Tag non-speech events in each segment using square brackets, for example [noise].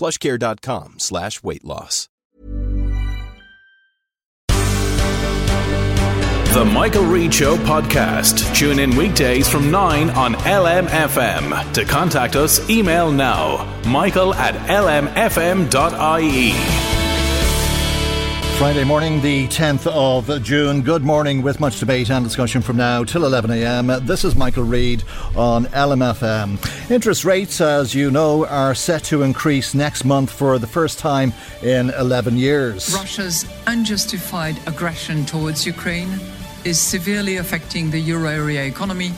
plushcare.com slash weight loss. The Michael Reade Show podcast. Tune in weekdays from 9 on LMFM. To contact us, email now michael at lmfm.ie. Friday morning, the 10th of June. Good morning, with much debate and discussion from now till 11am. This is Michael Reade on LMFM. Interest rates, as you know, are set to increase next month for the first time in 11 years. Russia's unjustified aggression towards Ukraine is severely affecting the euro area economy,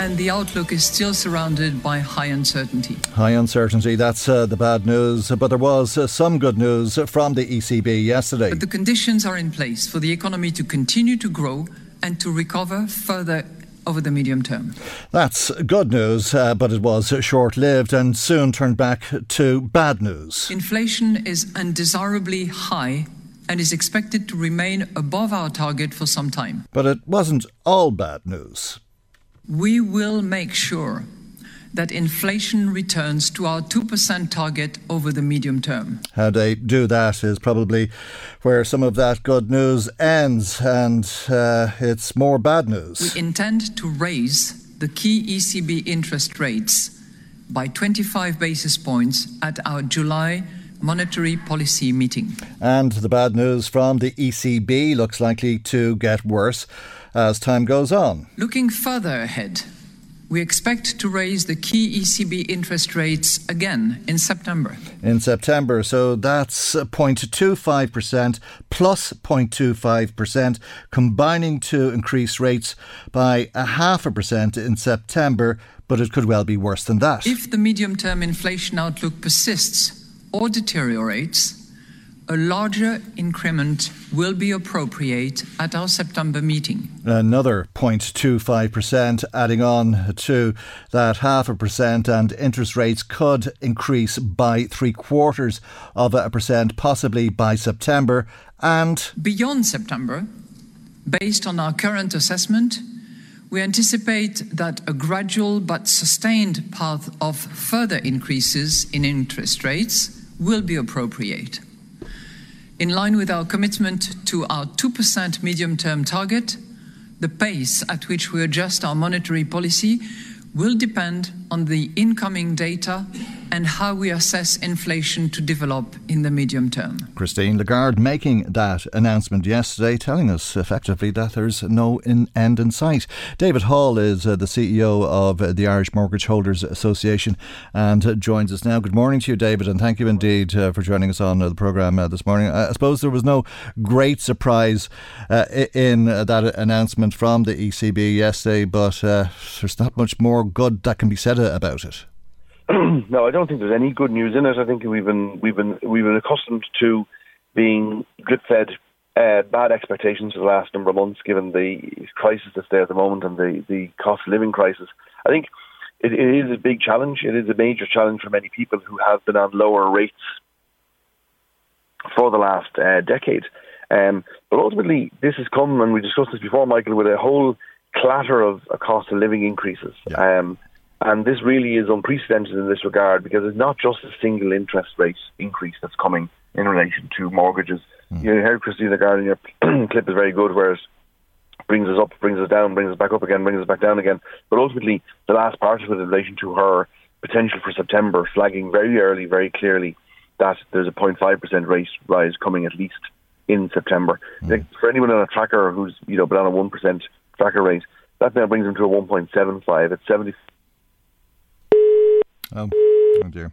and the outlook is still surrounded by high uncertainty. High uncertainty, that's uh, the bad news, but there was uh, some good news from the ECB yesterday. But the conditions are in place for the economy to continue to grow and to recover further over the medium term. That's good news, uh, but it was short lived and soon turned back to bad news. Inflation is undesirably high and is expected to remain above our target for some time. But it wasn't all bad news. We will make sure that inflation returns to our 2% target over the medium term. How they do that is probably where some of that good news ends, and uh, it's more bad news. We intend to raise the key ECB interest rates by 25 basis points at our July monetary policy meeting. And the bad news from the ECB looks likely to get worse as time goes on. Looking further ahead, we expect to raise the key ECB interest rates again in September. In September, so that's 0.25% plus 0.25%, combining to increase rates by a half a percent in September, but it could well be worse than that. If the medium term inflation outlook persists, or deteriorates, a larger increment will be appropriate at our September meeting. Another 0.25% adding on to that half a percent, and interest rates could increase by three quarters of a percent, possibly by September. And beyond September, based on our current assessment, we anticipate that a gradual but sustained path of further increases in interest rates will be appropriate. In line with our commitment to our 2% medium term target, the pace at which we adjust our monetary policy will depend on the incoming data and how we assess inflation to develop in the medium term. Christine Lagarde making that announcement yesterday, telling us effectively that there's no end in sight. David Hall is uh, the CEO of uh, the Irish Mortgage Holders Association and uh, joins us now. Good morning to you, David, and thank you indeed uh, for joining us on uh, the programme uh, this morning. I suppose there was no great surprise in that announcement from the ECB yesterday, but there's not much more good that can be said about it. [clears throat] no, I don't think there's any good news in it. I think we've been we've been we've been accustomed to being drip fed uh, bad expectations for the last number of months, given the crisis that's there at the moment and the the cost of living crisis. I think it, it is a big challenge. It is a major challenge for many people who have been on lower rates for the last uh, decade. Um, but ultimately, this has come, and we discussed this before, Michael, with a whole clatter of uh, cost of living increases. Yeah. Um, and this really is unprecedented in this regard because it's not just a single interest rate increase that's coming in relation to mortgages. Mm. You heard Christine Lagarde in your [clears throat] clip is very good, where it brings us up, brings us down, brings us back up again, brings us back down again. But ultimately, the last part of it in relation to her potential for September, flagging very early, very clearly that there's a 0.5% rate rise coming at least in September. Mm. for anyone on a tracker who's you know been on a 1% tracker rate, that now brings them to a 1.75 at 70. Oh, oh dear.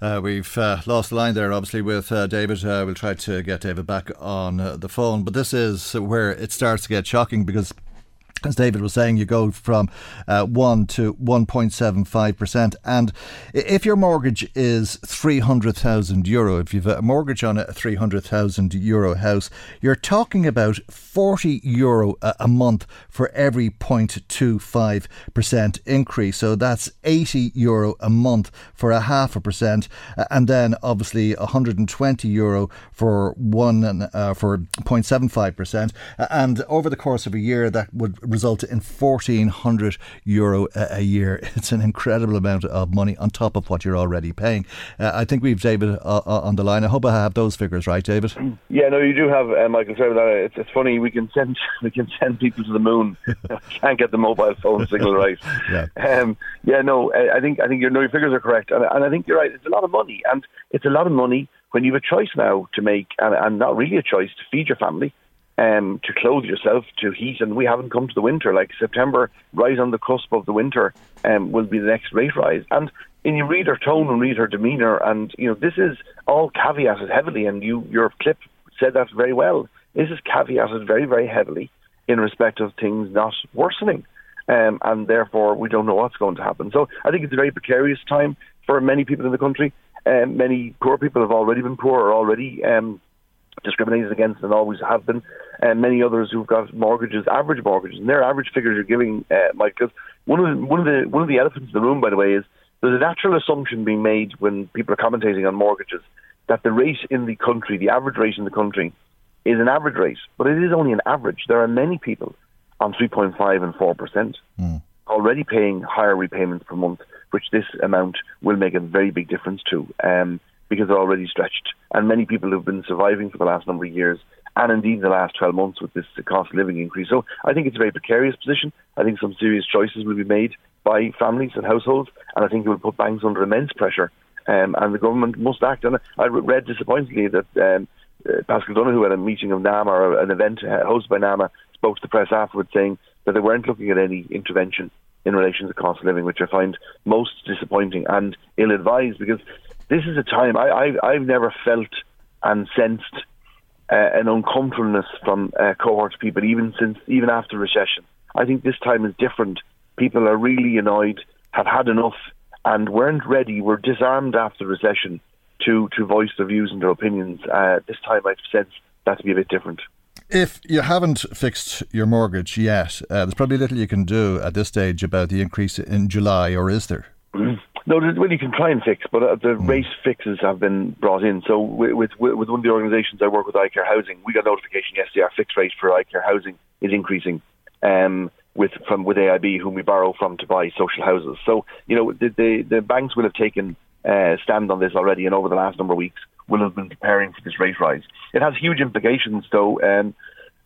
Uh, we've uh, lost the line there, obviously, with uh, David. Uh, we'll try to get David back on uh, the phone. But this is where it starts to get shocking because as David was saying, you go from uh, 1 to 1.75%. And if your mortgage is 300,000 euro, if you've a mortgage on a 300,000 euro house, you're talking about 40 euro a month for every 0.25% increase. So that's 80 euro a month for a half a percent. And then obviously 120 euro for one uh, for 0.75%. And over the course of a year, that would result in 1400 euro a, year. [laughs] It's an incredible amount of money on top of what you're already paying. Uh, I think we've David uh, uh, on the line. I hope I have those figures right, David. Yeah, no, you do have, uh, Michael. Sorry about that. It's, it's funny. We can send [laughs] we can send people to the moon. [laughs] Can't get the mobile phone signal right. yeah. Um, yeah, no. I think I think your, no, your figures are correct, and, and I think you're right. It's a lot of money, and it's a lot of money when you have a choice now to make, and, and not really a choice to feed your family um, to clothe yourself, to heat, and we haven't come to the winter. Like September, right on the cusp of the winter, um, will be the next rate rise. And and you read her tone and read her demeanour, and you know this is all caveated heavily. And you, your clip said that very well. This is caveated very, very heavily in respect of things not worsening, um, and therefore we don't know what's going to happen. So I think it's a very precarious time for many people in the country. Um, many poor people have already been poor, or already um, discriminated against and always have been, and many others who've got mortgages, average mortgages, and their average figures you're giving, uh, Mike. Because one of the one of the one of the elephants in the room, by the way, is there's a natural assumption being made when people are commentating on mortgages that the rate in the country, the average rate in the country, is an average rate, but it is only an average. There are many people on 3.5 and 4 percent mm. already paying higher repayments per month, which this amount will make a very big difference to. Um, because they're already stretched. And many people who've been surviving for the last number of years and indeed the last 12 months with this cost of living increase. So I think it's a very precarious position. I think some serious choices will be made by families and households, and I think it will put banks under immense pressure. Um, and the government must act. And I read disappointingly that um, uh, Paschal Donohoe at a meeting of NAMA or an event hosted by NAMA spoke to the press afterwards saying that they weren't looking at any intervention in relation to cost of living, which I find most disappointing and ill advised because this is a time I, I I've never felt and sensed an uncomfortableness from uh, cohorts of people, even since even after recession. I think this time is different. People are really annoyed, have had enough, and weren't ready. Were disarmed after recession to to voice their views and their opinions. Uh, this time, I've sensed that to be a bit different. If you haven't fixed your mortgage yet, uh, there's probably little you can do at this stage about the increase in July, or is there? [clears throat] No, well, you can try and fix, but uh, the mm. rate fixes have been brought in. So with, with, with one of the organisations I work with, iCare Housing, we got notification yesterday our fixed rate for iCare Housing is increasing. Um, with from with AIB, whom we borrow from to buy social houses. So you know the the, the banks will have taken uh, stand on this already, and over the last number of weeks will have been preparing for this rate rise. It has huge implications, though. Um,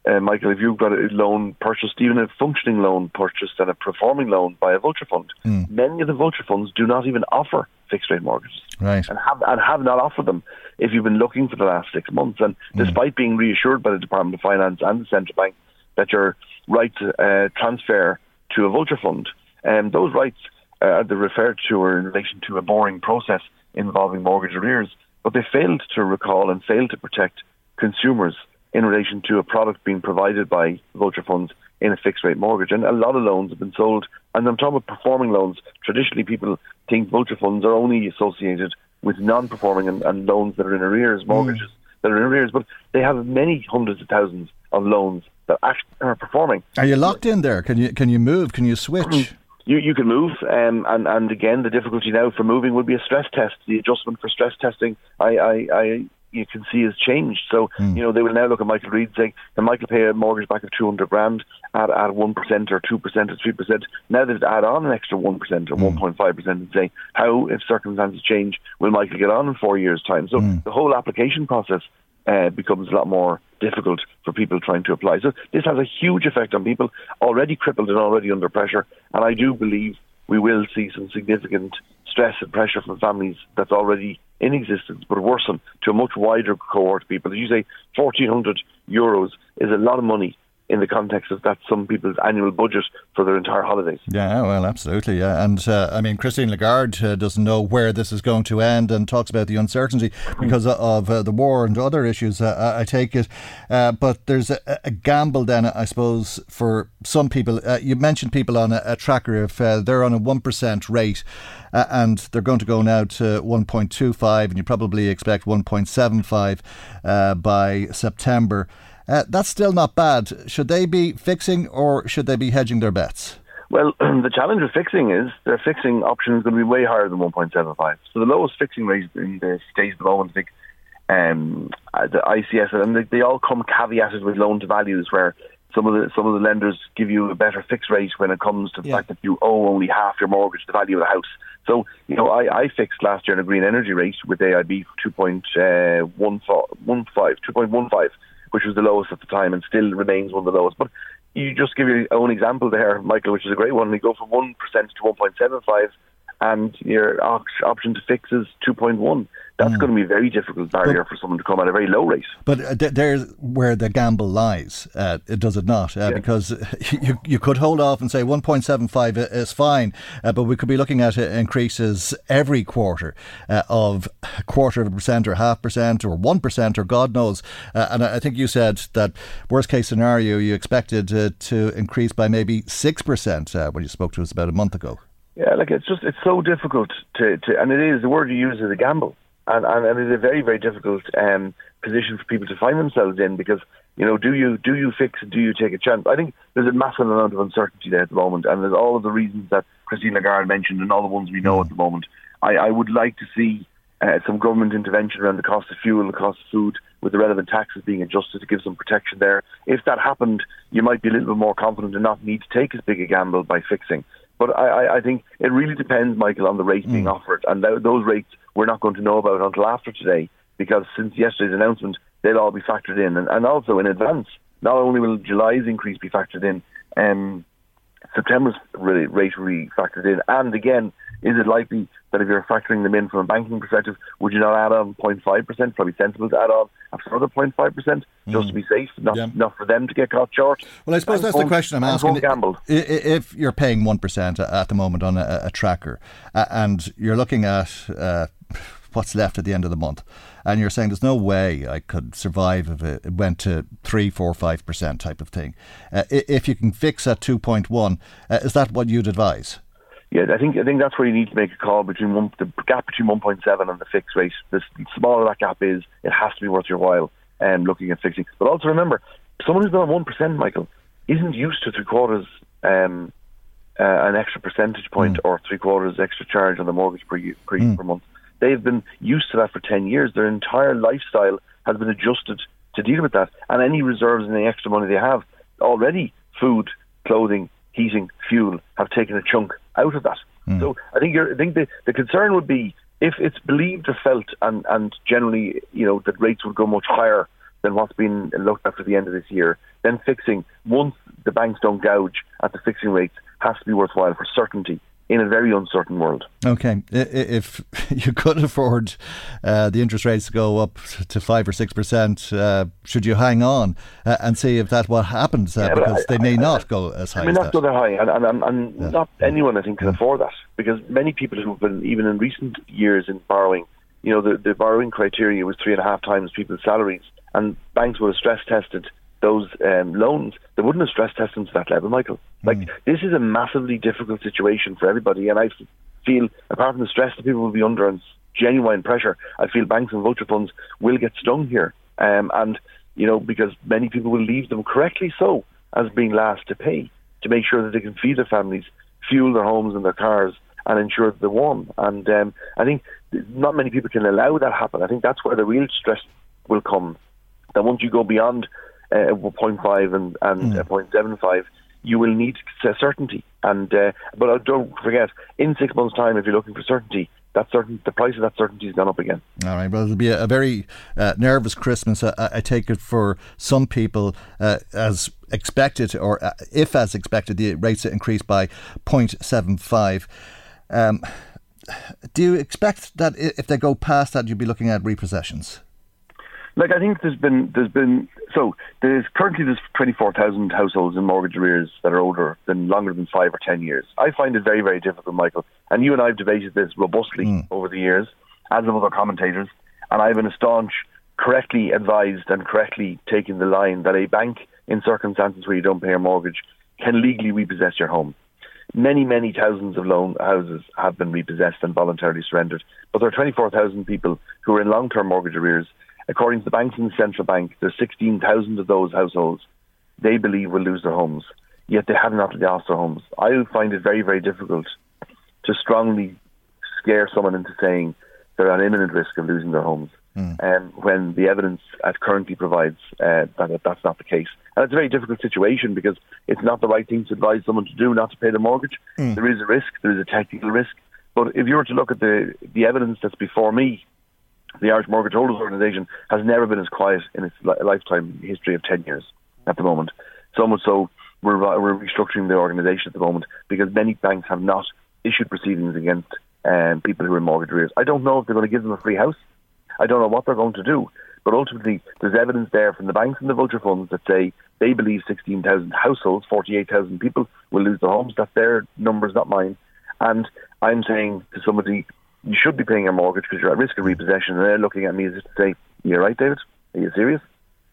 uh, Michael, if you've got a loan purchased, even a functioning loan purchased and a performing loan by a vulture fund, mm. many of the vulture funds do not even offer fixed rate mortgages, right? And have and have not offered them if you've been looking for the last six months. And mm. despite being reassured by the Department of Finance and the central bank that your right to uh, transfer to a vulture fund, and um, those rights uh, are referred to are in relation to a boring process involving mortgage arrears, but they failed to recall and failed to protect consumers in relation to a product being provided by vulture funds in a fixed rate mortgage. And a lot of loans have been sold, and I'm talking about performing loans. Traditionally, people think vulture funds are only associated with non performing and, and, loans that are in arrears, hmm. mortgages mm. that are in arrears, but they have many hundreds of thousands of loans that are performing. Are you locked in there? Can you can you move? Can you switch? [clears throat] You, you can move, um, and and again, the difficulty now for moving would be a stress test. The adjustment for stress testing, I, I, I you can see has changed. So, mm. you know, they will now look at Michael Reade saying, can Michael pay a mortgage back of 200 grand at, at 1% or 2% or 3%? Now they add on an extra 1% or mm. 1.5% and say, how, if circumstances change, will Michael get on in four years' time? So mm. the whole application process uh, becomes a lot more difficult for people trying to apply. So this has a huge effect on people already crippled and already under pressure. And I do believe we will see some significant stress and pressure from families that's already in existence, but worsen to a much wider cohort of people. As you say, 1,400 euros is a lot of money in the context of that some people's annual budget for their entire holidays. Yeah, well, absolutely. Yeah, and uh, I mean, Christine Lagarde uh, doesn't know where this is going to end and talks about the uncertainty because of uh, the war and other issues. Uh, I take it, uh, but there's a, a, gamble then, I suppose, for some people. Uh, you mentioned people on a, a tracker if they're on a one percent rate. and they're going to go now to 1.25, and you probably expect 1.75 by September. Uh, that's still not bad. Should they be fixing or should they be hedging their bets? Well, [clears throat] the challenge with fixing is their fixing option is going to be way higher than 1.75. So the lowest fixing rate in the States at the moment, I think, um, uh, the ICS, and they, they all come caveated with loan to values where some of the some of the lenders give you a better fixed rate when it comes to the yeah. fact that you owe only half your mortgage, the value of the house. So, you know, I, I fixed last year in a green energy rate with AIB for 2.15, 2.15 which was the lowest at the time and still remains one of the lowest. But you just give your own example there, Michael, which is a great one. You go from 1% to 1.75 and your option to fix is 2.1 that's mm. going to be a very difficult barrier but, for someone to come at a very low rate. But uh, th- there's where the gamble lies, uh, does it not? Uh, yeah. Because [laughs] you, you could hold off and say 1.75 is fine, uh, but we could be looking at increases every quarter uh, of a quarter of a percent or half percent or 1% or God knows. Uh, and I think you said that worst case scenario, you expected to increase by maybe 6% when you spoke to us about a month ago. Yeah, like it's just, it's so difficult to, to and it is, the word you use is a gamble and, and, and it's a very very difficult um, position for people to find themselves in because you know do you do you fix do you take a chance? I think there's a massive amount of uncertainty there at the moment, and there's all of the reasons that Christine Lagarde mentioned and all the ones we know at the moment. I, I would like to see uh, some government intervention around the cost of fuel, the cost of food, with the relevant taxes being adjusted to give some protection there. If that happened, you might be a little bit more confident and not need to take as big a gamble by fixing. But I, I think it really depends, Michael, on the rate mm. being offered, and th- those rates we're not going to know about until after today, because since yesterday's announcement, they'll all be factored in, and, and also in advance. Not only will July's increase be factored in, um, September's rate will be factored in, and again, is it likely that if you're factoring them in from a banking perspective, would you not add on 0.5%? Probably sensible to add on a further 0.5% just mm. to be safe, not, yeah. not for them to get caught short. Well, I suppose that's the question I'm asking. If you're paying 1% at the moment on a, a tracker and you're looking at uh, what's left at the end of the month, and you're saying there's no way I could survive if it went to three, four, five percent type of thing. Uh, if you can fix at two point one, uh, is that what you'd advise? Yeah, I think I think that's where you need to make a call between one, the gap between 1.7 and the fixed rate. The smaller that gap is, it has to be worth your while um, looking at fixing. But also remember, someone who's been on one percent, Michael, isn't used to three quarters um, uh, an extra percentage point mm. or three quarters extra charge on the mortgage per per, mm. per month. They've been used to that for ten years. Their entire lifestyle has been adjusted to deal with that, and any reserves and any extra money they have already, food, clothing, heating, fuel, have taken a chunk out of that. Mm. So I think I think the, the concern would be if it's believed or felt, and, and generally, you know, that rates would go much higher than what's been looked at for the end of this year, then fixing, once the banks don't gouge at the fixing rates, has to be worthwhile for certainty in a very uncertain world. Okay, if [laughs] you could afford uh, the interest rates to go up to five or six percent, uh, should you hang on uh, and see if that's what happens? Uh, yeah, because I, they may I, not I, go as high. I mean, not go that high, and, and, and yeah. not anyone I think can yeah. afford that because many people who've been even in recent years in borrowing, you know, the, the borrowing criteria was three and a half times people's salaries, and banks would have stress tested those um, loans, they wouldn't have stress tested them to that level, Michael. Like, mm. this is a massively difficult situation for everybody, and I feel, apart from the stress that people will be under and genuine pressure, I feel banks and vulture funds will get stung here. Um, and, you know, because many people will leave them correctly so as being last to pay to make sure that they can feed their families, fuel their homes and their cars, and ensure that they're warm. And um, I think not many people can allow that happen. I think that's where the real stress will come. That once you go beyond uh, 0.5 and, and mm. 0.75, you will need certainty. And uh, but don't forget, in six months' time, if you're looking for certainty, that certain the price of that certainty has gone up again. All right, well, it'll be a, a very uh, nervous Christmas. I, I, take it for some people uh, as expected, or uh, if as expected, the rates increased by 0.75. Um, do you expect that if they go past that, you'll be looking at repossessions? Like I think there's been there's been so there's currently there's 24,000 households in mortgage arrears that are older than longer than five or ten years. I find it very very difficult, Michael, and you and I have debated this robustly mm. over the years, as have other commentators, and I've been a staunch, correctly advised and correctly taking the line that a bank in circumstances where you don't pay your mortgage can legally repossess your home. Many, many thousands of loan houses have been repossessed and voluntarily surrendered, but there are 24,000 people who are in long-term mortgage arrears According to the banks and the central bank, there's 16,000 of those households they believe will lose their homes, yet they haven't opted to their homes. I find it very, very difficult to strongly scare someone into saying they're at imminent risk of losing their homes. Mm. Um, when the evidence as currently provides uh, that that's not the case. And it's a very difficult situation because it's not the right thing to advise someone to do not to pay the mortgage. Mm. There is a risk, there is a technical risk. But if you were to look at the, the evidence that's before me, the Irish Mortgage Holders Organisation has never been as quiet in its li- lifetime history of 10 years at the moment. So much so, we're, we're restructuring the organisation at the moment because many banks have not issued proceedings against um, people who are in mortgage arrears. I don't know if they're going to give them a free house. I don't know what they're going to do. But ultimately, there's evidence there from the banks and the vulture funds that say they believe 16,000 households, 48,000 people will lose their homes. That's their numbers, not mine. And I'm saying to somebody you should be paying your mortgage because you're at risk of repossession. And they're looking at me as if to say, You're right, David? Are you serious?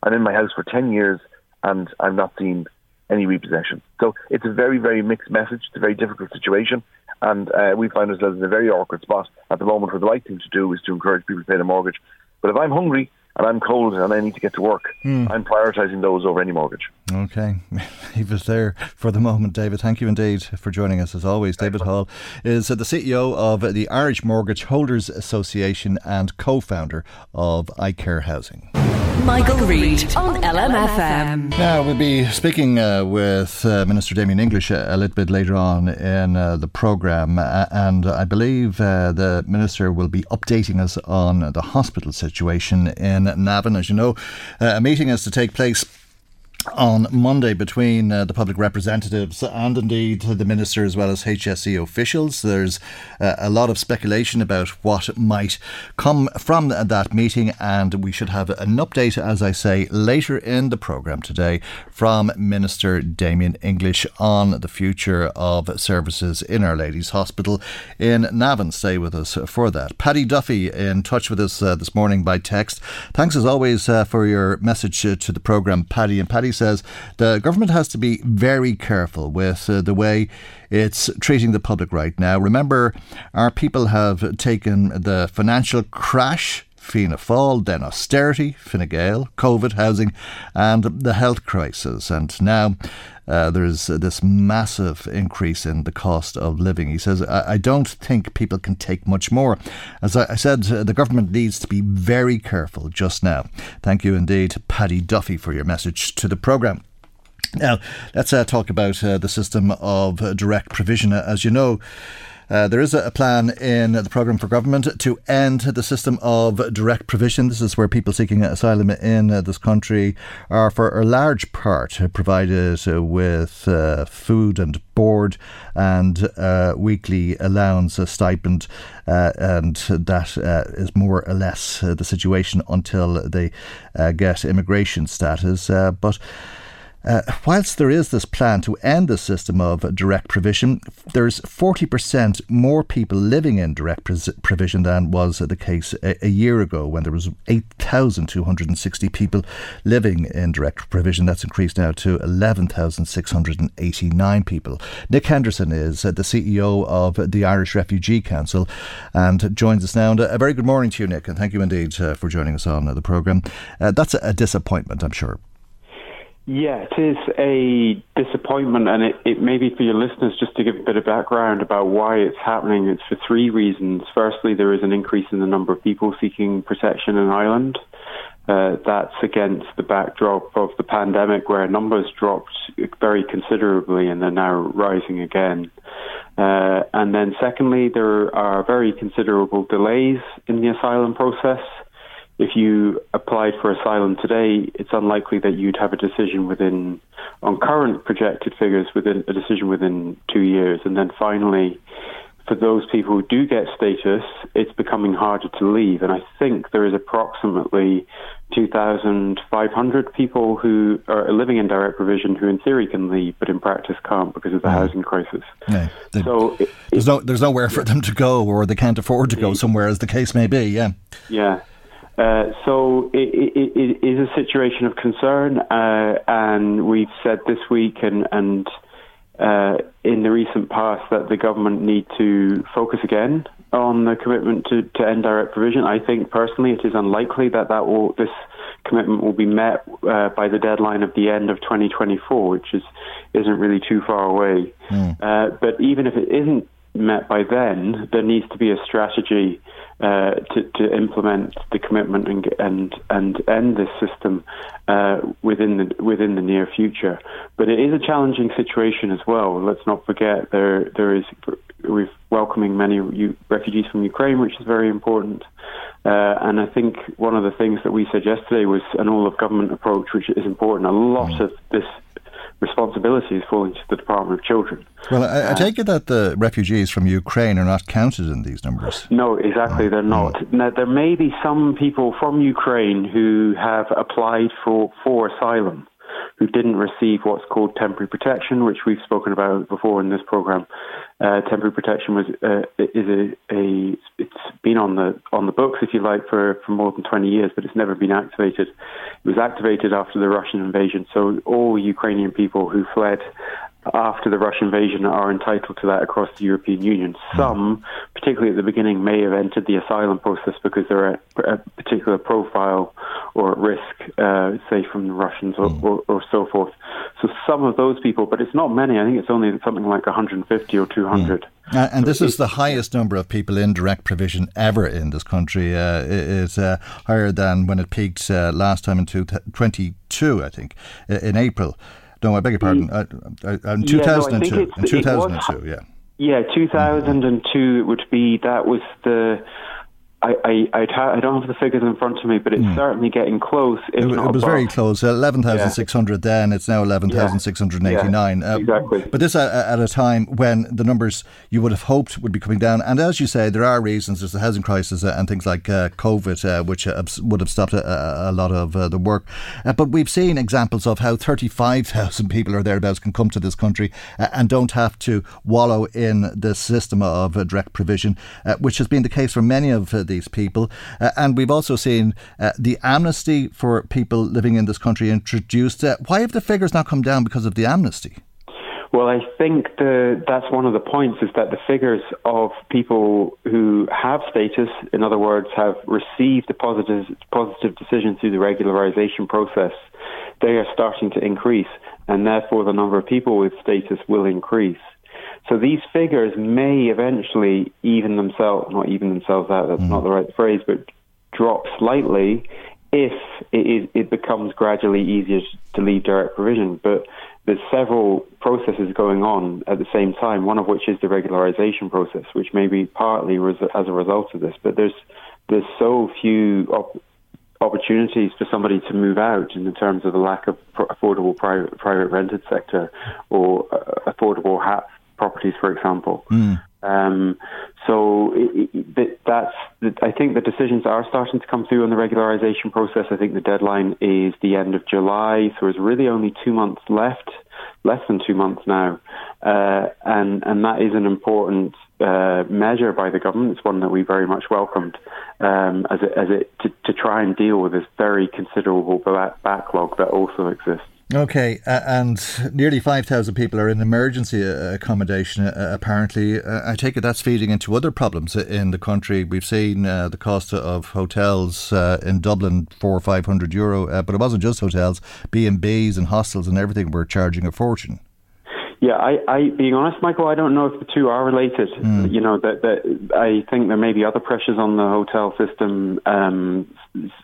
I'm in my house for 10 years and I'm not seen any repossession. So it's a very, very mixed message. It's a very difficult situation. And uh, we find ourselves in a very awkward spot at the moment where the right thing to do is to encourage people to pay their mortgage. But if I'm hungry and I'm cold and I need to get to work, mm. I'm prioritising those over any mortgage. Okay. [laughs] Leave it there for the moment, David. Thank you indeed for joining us as always. David Hall is the CEO of the Irish Mortgage Holders Association and co founder of iCare Housing. Michael, Reade on LMFM. Now, we'll be speaking uh, with uh, Minister Damien English a, a, little bit later on in uh, the programme, uh, and I believe uh, the Minister will be updating us on the hospital situation in Navan. As you know, uh, a meeting is to take place on Monday between uh, the public representatives and indeed the minister as well as HSE officials. There's uh, a lot of speculation about what might come from that meeting, and we should have an update, as I say, later in the programme today from Minister Damien English on the future of services in Our Lady's Hospital in Navan. Stay with us for that. Paddy Duffy in touch with us uh, this morning by text. Thanks as always uh, for your message to the programme, Paddy. And Paddy says the government has to be very careful with uh, the way it's treating the public right now. Remember, our people have taken the financial crash Fianna Fáil, then austerity, Fine Gael, COVID, housing, and the health crisis. And now uh, there's this massive increase in the cost of living. He says, I, I don't think people can take much more. As I, I said, uh, the government needs to be very careful just now. Thank you indeed, Paddy Duffy, for your message to the programme. Now, let's uh, talk about uh, the system of direct provision. As you know, uh, there is a plan in the programme for government to end the system of direct provision. This is where people seeking asylum in uh, this country are, for a large part, provided uh, with uh, food and board and uh, weekly allowance, a stipend, and that is more or less the situation until they get immigration status. but uh, whilst there is this plan to end the system of direct provision, there's 40% more people living in direct provision than was the case a, a year ago when there was 8,260 people living in direct provision. That's increased now to 11,689 people. Nick Henderson is the CEO of the Irish Refugee Council and joins us now. And a very good morning to you, Nick, and thank you indeed uh, for joining us on the programme. Uh, that's a disappointment, I'm sure. Yeah, it is a disappointment, and it, it may be for your listeners just to give a bit of background about why it's happening. It's for three reasons. Firstly, there is an increase in the number of people seeking protection in Ireland. Uh, that's against the backdrop of the pandemic, where numbers dropped very considerably and they're now rising again. Uh, and then, secondly, there are very considerable delays in the asylum process if you applied for asylum today, it's unlikely that you'd have a decision within, on current projected figures, within a decision within two years. And then finally, for those people who do get status, it's becoming harder to leave. And I think there is approximately 2,500 people who are living in direct provision who, in theory, can leave, but in practice can't because of the mm. housing crisis. Yeah, they, so it, there's no there's nowhere for them to go, or they can't afford to go somewhere, as the case may be. Yeah. Yeah. Uh, so it, it, it is a situation of concern, uh, and we've said this week and, and uh, in the recent past that the government need to focus again on the commitment to, to end direct provision. I think personally it is unlikely that, that will, this commitment will be met uh, by the deadline of the end of 2024, which is, isn't really too far away. Mm. but even if it isn't met by then, there needs to be a strategy uh, to, to, implement the commitment and and and end this system uh, within the within the near future. But it is a challenging situation as well. Let's not forget there there is we're welcoming many refugees from Ukraine, which is very important. Uh, and I think one of the things that we said yesterday was an all of government approach, which is important. A lot mm. of this responsibilities falling to the Department of Children. Well, I, I, uh, take it that the refugees from Ukraine are not counted in these numbers. No, exactly, they're not. Mm. Now, there may be some people from Ukraine who have applied for, for asylum who didn't receive what's called temporary protection, which we've spoken about before in this program. Uh, temporary protection was uh, is a, a, it's been on the on the books if you like for, for more than 20 years, but it's never been activated. It was activated after the Russian invasion, so all Ukrainian people who fled after the Russian invasion are entitled to that across the European Union. Some, particularly at the beginning, may have entered the asylum process because they're a, a particular profile or at risk, uh, say from the Russians or, or, or, so forth. So some of those people, but it's not many. I think it's only something like 150 or 200. Mm. Uh, and this is the highest number of people in direct provision ever in this country. Uh, it is uh, higher than when it peaked uh, last time in 2022, I think, in April. No, I beg your pardon. Uh, uh, in 2002. Yeah, no, in 2002, yeah. Yeah, 2002 would be, that was the I, I, ha- I don't have the figures in front of me, but it's mm. certainly getting close. it, it was very close. Eleven thousand six hundred then. It's now eleven thousand six hundred eighty-nine. Yeah, exactly. Uh, but this uh, at a time when the numbers you would have hoped would be coming down, and as you say, there are reasons. There's the housing crisis uh, and things like uh, COVID, uh, which uh, would have stopped a, a lot of the work. but we've seen examples of how thirty-five thousand [laughs] people or thereabouts can come to this country and don't have to wallow in the system of direct provision, which has been the case for many of the these people. Uh, and we've also seen uh, the amnesty for people living in this country introduced. Uh, why have the figures not come down because of the amnesty? Well, I think the, that's one of the points is that the figures of people who have status, in other words, have received a positive, positive decision through the regularization process, they are starting to increase, and therefore the number of people with status will increase. So these figures may eventually even themselves, not even themselves out, that's mm. not the right phrase, but drop slightly if it, is, it becomes gradually easier to leave direct provision. But there's several processes going on at the same time, one of which is the regularization process, which may be partly res- as a result of this. But there's, there's so few op- opportunities for somebody to move out in terms of the lack of affordable private, private rented sector or uh, affordable ha- properties, for example. Mm. Um, so it, it, that's I think the decisions are starting to come through on the regularization process. I think the deadline is the end of July, so there's really only two months left, less than two months now, uh, and and that is an important uh, measure by the government. It's one that we very much welcomed um, as it, as it to, to try and deal with this very considerable backlog that also exists. Okay, uh, and nearly 5,000 people are in emergency uh, accommodation, uh, apparently. Uh, I take it that's feeding into other problems in the country. We've seen uh, the cost of hotels uh, in Dublin, four or 500 euro, but it wasn't just hotels, B&Bs and hostels and everything were charging a fortune. Yeah, I, I, being honest, Michael, I don't know if the two are related. Mm. You know, that, that I think there may be other pressures on the hotel system. Um,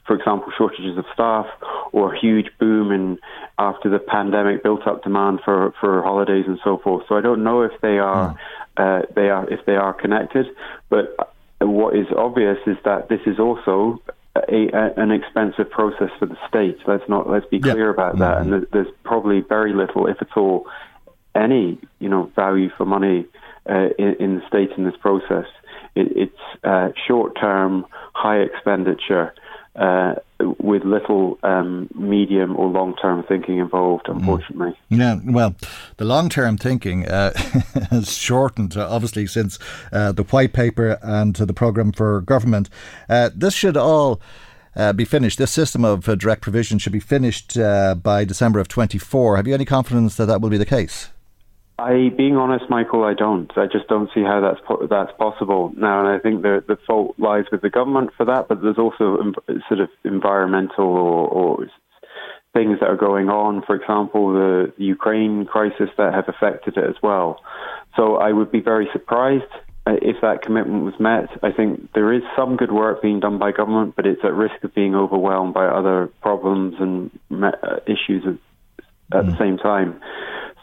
for example, shortages of staff or a huge boom in after the pandemic built up demand for, for holidays and so forth. So I don't know if they are mm. uh, they are if they are connected. But what is obvious is that this is also a, a, an expensive process for the state. Let's not let's be clear yep. about that. Mm-hmm. And there's probably very little, if at all, any you know value for money uh, in, in, the state in this process. It, it's uh, short term, high expenditure. Uh, with little um, medium or long term thinking involved, mm. unfortunately. Mm. Yeah, well, the long term thinking uh, [laughs] has shortened, uh, obviously, since uh, the white paper and the programme for government. Uh, this should all uh, be finished. This system of uh, direct provision should be finished uh, by December of 24. Have you any confidence that that will be the case? I, being honest, Michael, I don't. I just don't see how that's po- that's possible now, and I think the the fault lies with the government for that. But there's also sort of environmental or, or things that are going on. For example, the Ukraine crisis that have affected it as well. So I would be very surprised uh, if that commitment was met, I think there is some good work being done by government, but it's at risk of being overwhelmed by other problems and uh, issues at, at mm. the same time.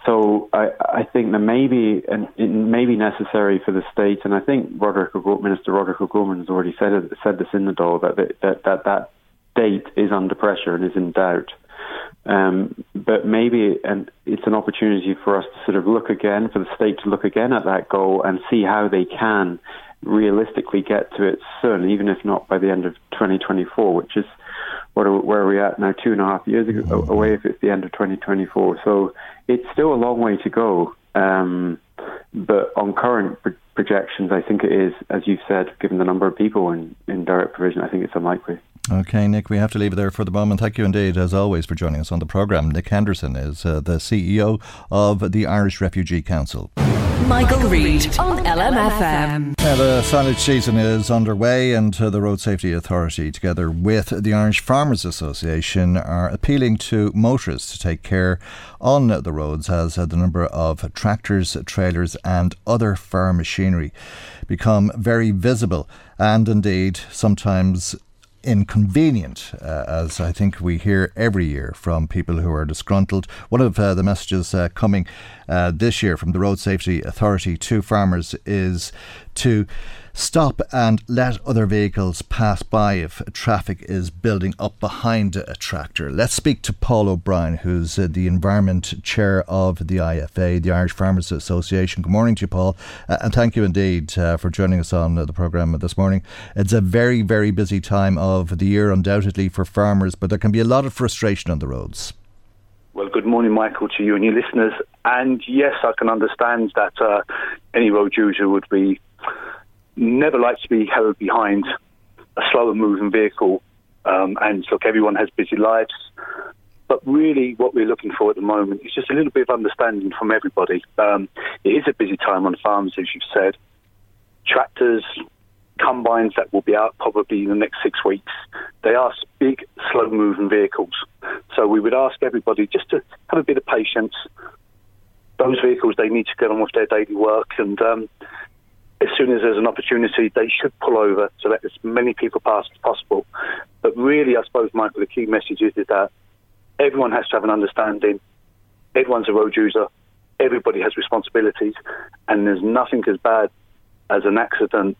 So I, I think that maybe and it may be necessary for the state, and I think Roderick Minister Roderick O'Gorman has already said it, said this in the Dáil that that that that date is under pressure and is in doubt. Um, but maybe and it's an opportunity for us to sort of look again, for the state to look again at that goal and see how they can realistically get to it soon, even if not by the end of 2024, which is what are, where are we at now, two and a half years ago, away if it's the end of 2024. So it's still a long way to go. Um, but on current pro- projections, I think it is, as you've said, given the number of people in, in direct provision, I think it's unlikely. Okay, Nick, we have to leave it there for the moment. Thank you indeed, as always, for joining us on the programme. Nick Henderson is uh, the CEO of the Irish Refugee Council. Michael, Reade on LMFM. Now, the silage season is underway, and uh, the Road Safety Authority, together with the Irish Farmers Association, are appealing to motorists to take care on the roads as uh, the number of tractors, trailers, and other farm machinery become very visible and indeed sometimes inconvenient, uh, as I think we hear every year from people who are disgruntled. One of uh, the messages uh, coming uh, this year from the Road Safety Authority to farmers is to stop and let other vehicles pass by if traffic is building up behind a tractor. Let's speak to Paul O'Brien, who's uh, the Environment Chair of the IFA, the Irish Farmers Association. Good morning to you, Paul, uh, and thank you indeed uh, for joining us on the programme this morning. It's a very, very busy time of the year, undoubtedly, for farmers, but there can be a lot of frustration on the roads. Well, good morning, Michael, to you and your listeners. And yes, I can understand that uh, any road user would be never like to be held behind a slower moving vehicle. Um, and look, everyone has busy lives. But really, what we're looking for at the moment is just a little bit of understanding from everybody. Um, it is a busy time on farms, as you've said. Tractors, combines that will be out probably in the next six weeks. They are big, slow moving vehicles. So we would ask everybody just to have a bit of patience. Those vehicles, they need to get on with their daily work and um, as soon as there's an opportunity, they should pull over to let as many people pass as possible. But really, I suppose, Michael, the key message is, is that everyone has to have an understanding. Everyone's a road user. Everybody has responsibilities, and there's nothing as bad as an accident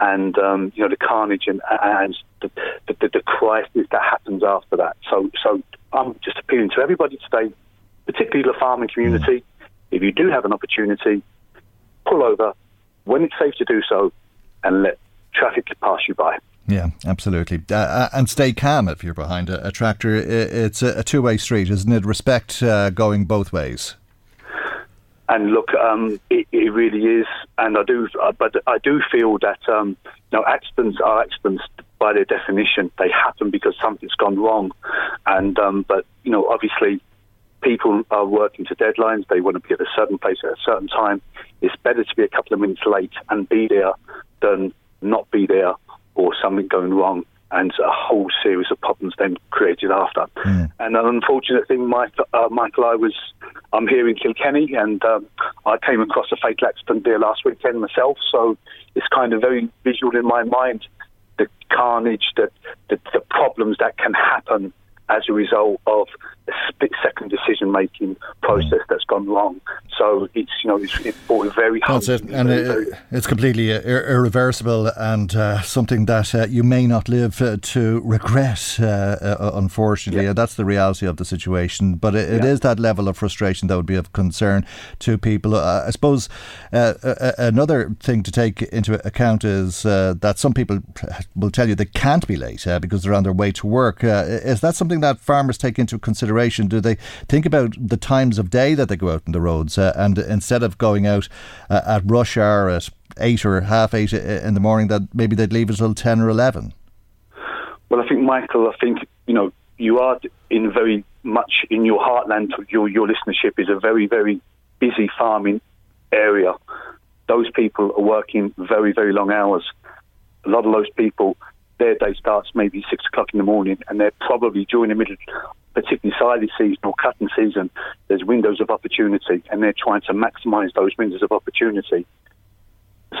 and um, you know the carnage and, and the, the, the, crisis that happens after that. So, so I'm just appealing to everybody today, particularly the farming community. Mm. If you do have an opportunity, pull over, when it's safe to do so and let traffic pass you by. Yeah, absolutely. Uh, uh and stay calm if you're behind a, a tractor. It's a, a two way street, isn't it? Respect uh, going both ways. And look, um, it, it, really is. And I do, uh, but I do feel that um, know, accidents are accidents by their definition. They happen because something's gone wrong. And um, but you know, obviously, people are working to deadlines. They want to be at a certain place at a certain time. It's better to be a couple of minutes late and be there than not be there or something going wrong and a whole series of problems then created after. Mm. And an unfortunate thing, Mike, uh, Michael, I was I'm here in Kilkenny and um, I came across a fatal accident there last weekend myself. So it's kind of very visual in my mind the carnage, the, the, the problems that can happen as a result of split second decision making process that's gone wrong. So it's you know it's, it's very hard. That's it, and it, it's completely ir- irreversible and uh, something that uh, you may not live uh, to regret. Uh, uh, unfortunately, yeah. that's the reality of the situation. But it, it yeah. is that level of frustration that would be of concern to people. Uh, I suppose another thing to take into account is that some people will tell you they can't be late because they're on their way to work. is that something that farmers take into consideration? Do they think about the times of day that they go out on the roads, uh, and instead of going out uh, at rush hour at eight or half eight in the morning, that maybe they'd leave until ten or eleven? Well, I think Michael, I think you know you are in very much in your heartland. Your your listenership is a very very busy farming area. Those people are working very very long hours. A lot of those people their day starts maybe six o'clock in the morning, and they're probably during the middle, particularly silage season or cutting season, there's windows of opportunity, and they're trying to maximise those windows of opportunity.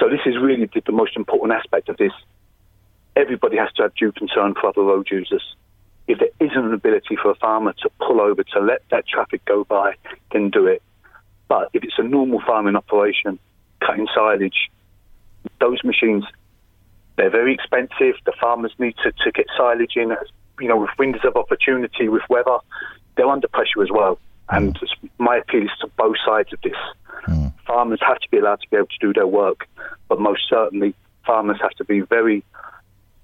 So this is really the, the most important aspect of this. Everybody has to have due concern for other road users. If there isn't an ability for a farmer to pull over to let that traffic go by, then do it. But if it's a normal farming operation, cutting silage, those machines they're very expensive. The farmers need to, to get silage in, you know, with windows of opportunity, with weather. They're under pressure as well. And mm. my appeal is to both sides of this. Mm. Farmers have to be allowed to be able to do their work, but most certainly farmers have to be very,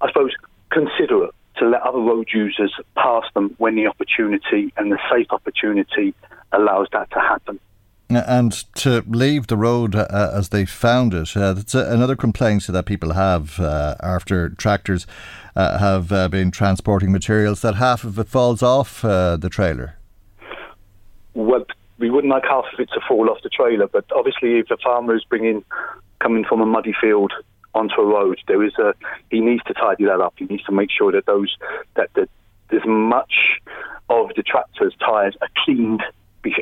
I suppose, considerate to let other road users pass them when the opportunity and the safe opportunity allows that to happen. And to leave the road uh, as they found it, uh, that's a, another complaint that people have uh, after tractors uh, have uh, been transporting materials that half of it falls off uh, the trailer. Well, we wouldn't like half of it to fall off the trailer, but obviously, if a farmer is bringing coming from a muddy field onto a road, there is a he needs to tidy that up. He needs to make sure that those that the, as much of the tractor's tyres are cleaned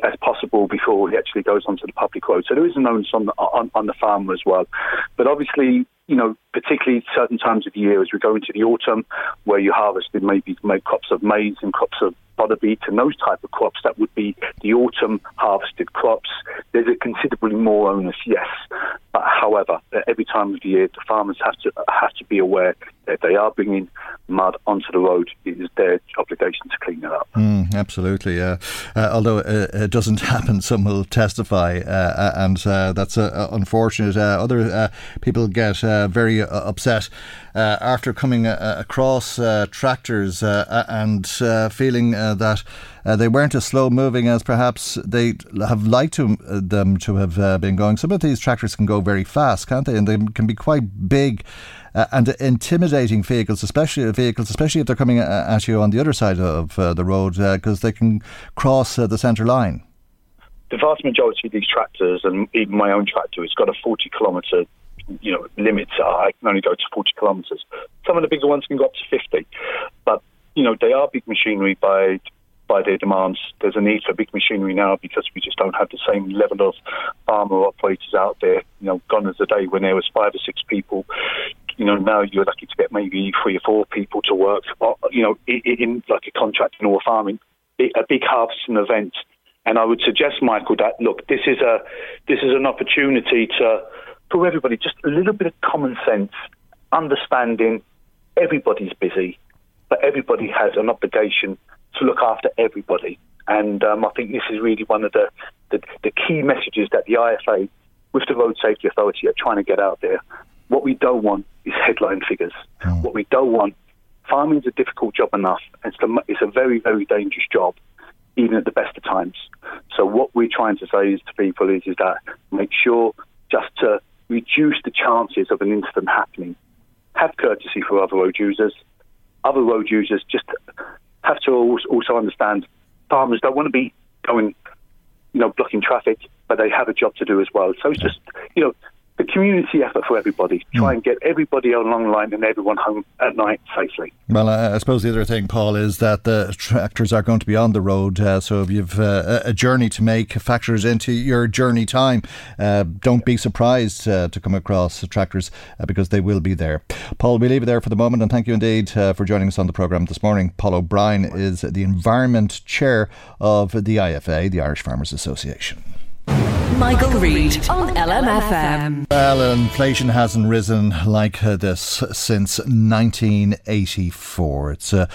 as possible before he actually goes onto the public road. So there is an onus on the, on, on the farmer as well. But obviously, you know, particularly certain times of the year as we go into the autumn, where you harvested maybe make crops of maize and crops of fodder beet and those type of crops that would be the autumn harvested crops. There's a considerably more onus, yes. But however, every time of the year, the farmers have to have to be aware that they are bringing mud onto the road, it is their obligation to clean it up. Mm, absolutely, yeah. Uh, although uh, it doesn't [laughs] happen, some will testify, uh, uh and uh, that's uh, unfortunate. other people get very upset after coming across tractors and feeling that uh, they weren't as slow moving as perhaps they have liked to, uh, them to have uh, been going. Some of these tractors can go very fast, can't they? And they can be quite big. Uh, and intimidating vehicles, especially vehicles, especially if they're coming uh, at you on the other side of uh, the road, because they can cross the centre line. The vast majority of these tractors, and even my own tractor, it's got a 40 kilometre you know, limits are. I can only go to 40 kilometres. Some of the bigger ones can go up to 50. But, you know, they are big machinery by by their demands. There's a need for big machinery now because we just don't have the same level of farmer operators out there. You know, gone is the day when there was five or six people. You know, now you're lucky to get maybe three or four people to work. Uh, you know, in, in like a contracting or farming, a big harvesting event. And I would suggest, Michael, that look, this is a this is an opportunity to for everybody just a little bit of common sense, understanding everybody's busy, but everybody has an obligation to look after everybody. And um, I think this is really one of the, the, the key messages that the IFA, with the Road Safety Authority, are trying to get out there. What we don't want is headline figures. Mm. What we don't want, farming is a difficult job enough. It's, the, it's a very, very dangerous job, even at the best of times. So what we're trying to say is to people is, is that make sure just to reduce the chances of an incident happening. Have courtesy for other road users. Other road users just have to also understand farmers don't want to be going, you know, blocking traffic, but they have a job to do as well. So it's just, you know, the community effort for everybody. Try mm. and get everybody along the line and everyone home at night safely. Well, I suppose the other thing, Paul, is that the tractors are going to be on the road. Uh, so if you've uh, a journey to make, factors into your journey time. Uh, don't be surprised uh, to come across tractors uh, because they will be there. Paul, we leave it there for the moment, and thank you indeed uh, for joining us on the programme this morning. Paul O'Brien is the Environment Chair of the IFA, the Irish Farmers Association. Michael, Reade on LMFM. Well, inflation hasn't risen like this since 1984. It's a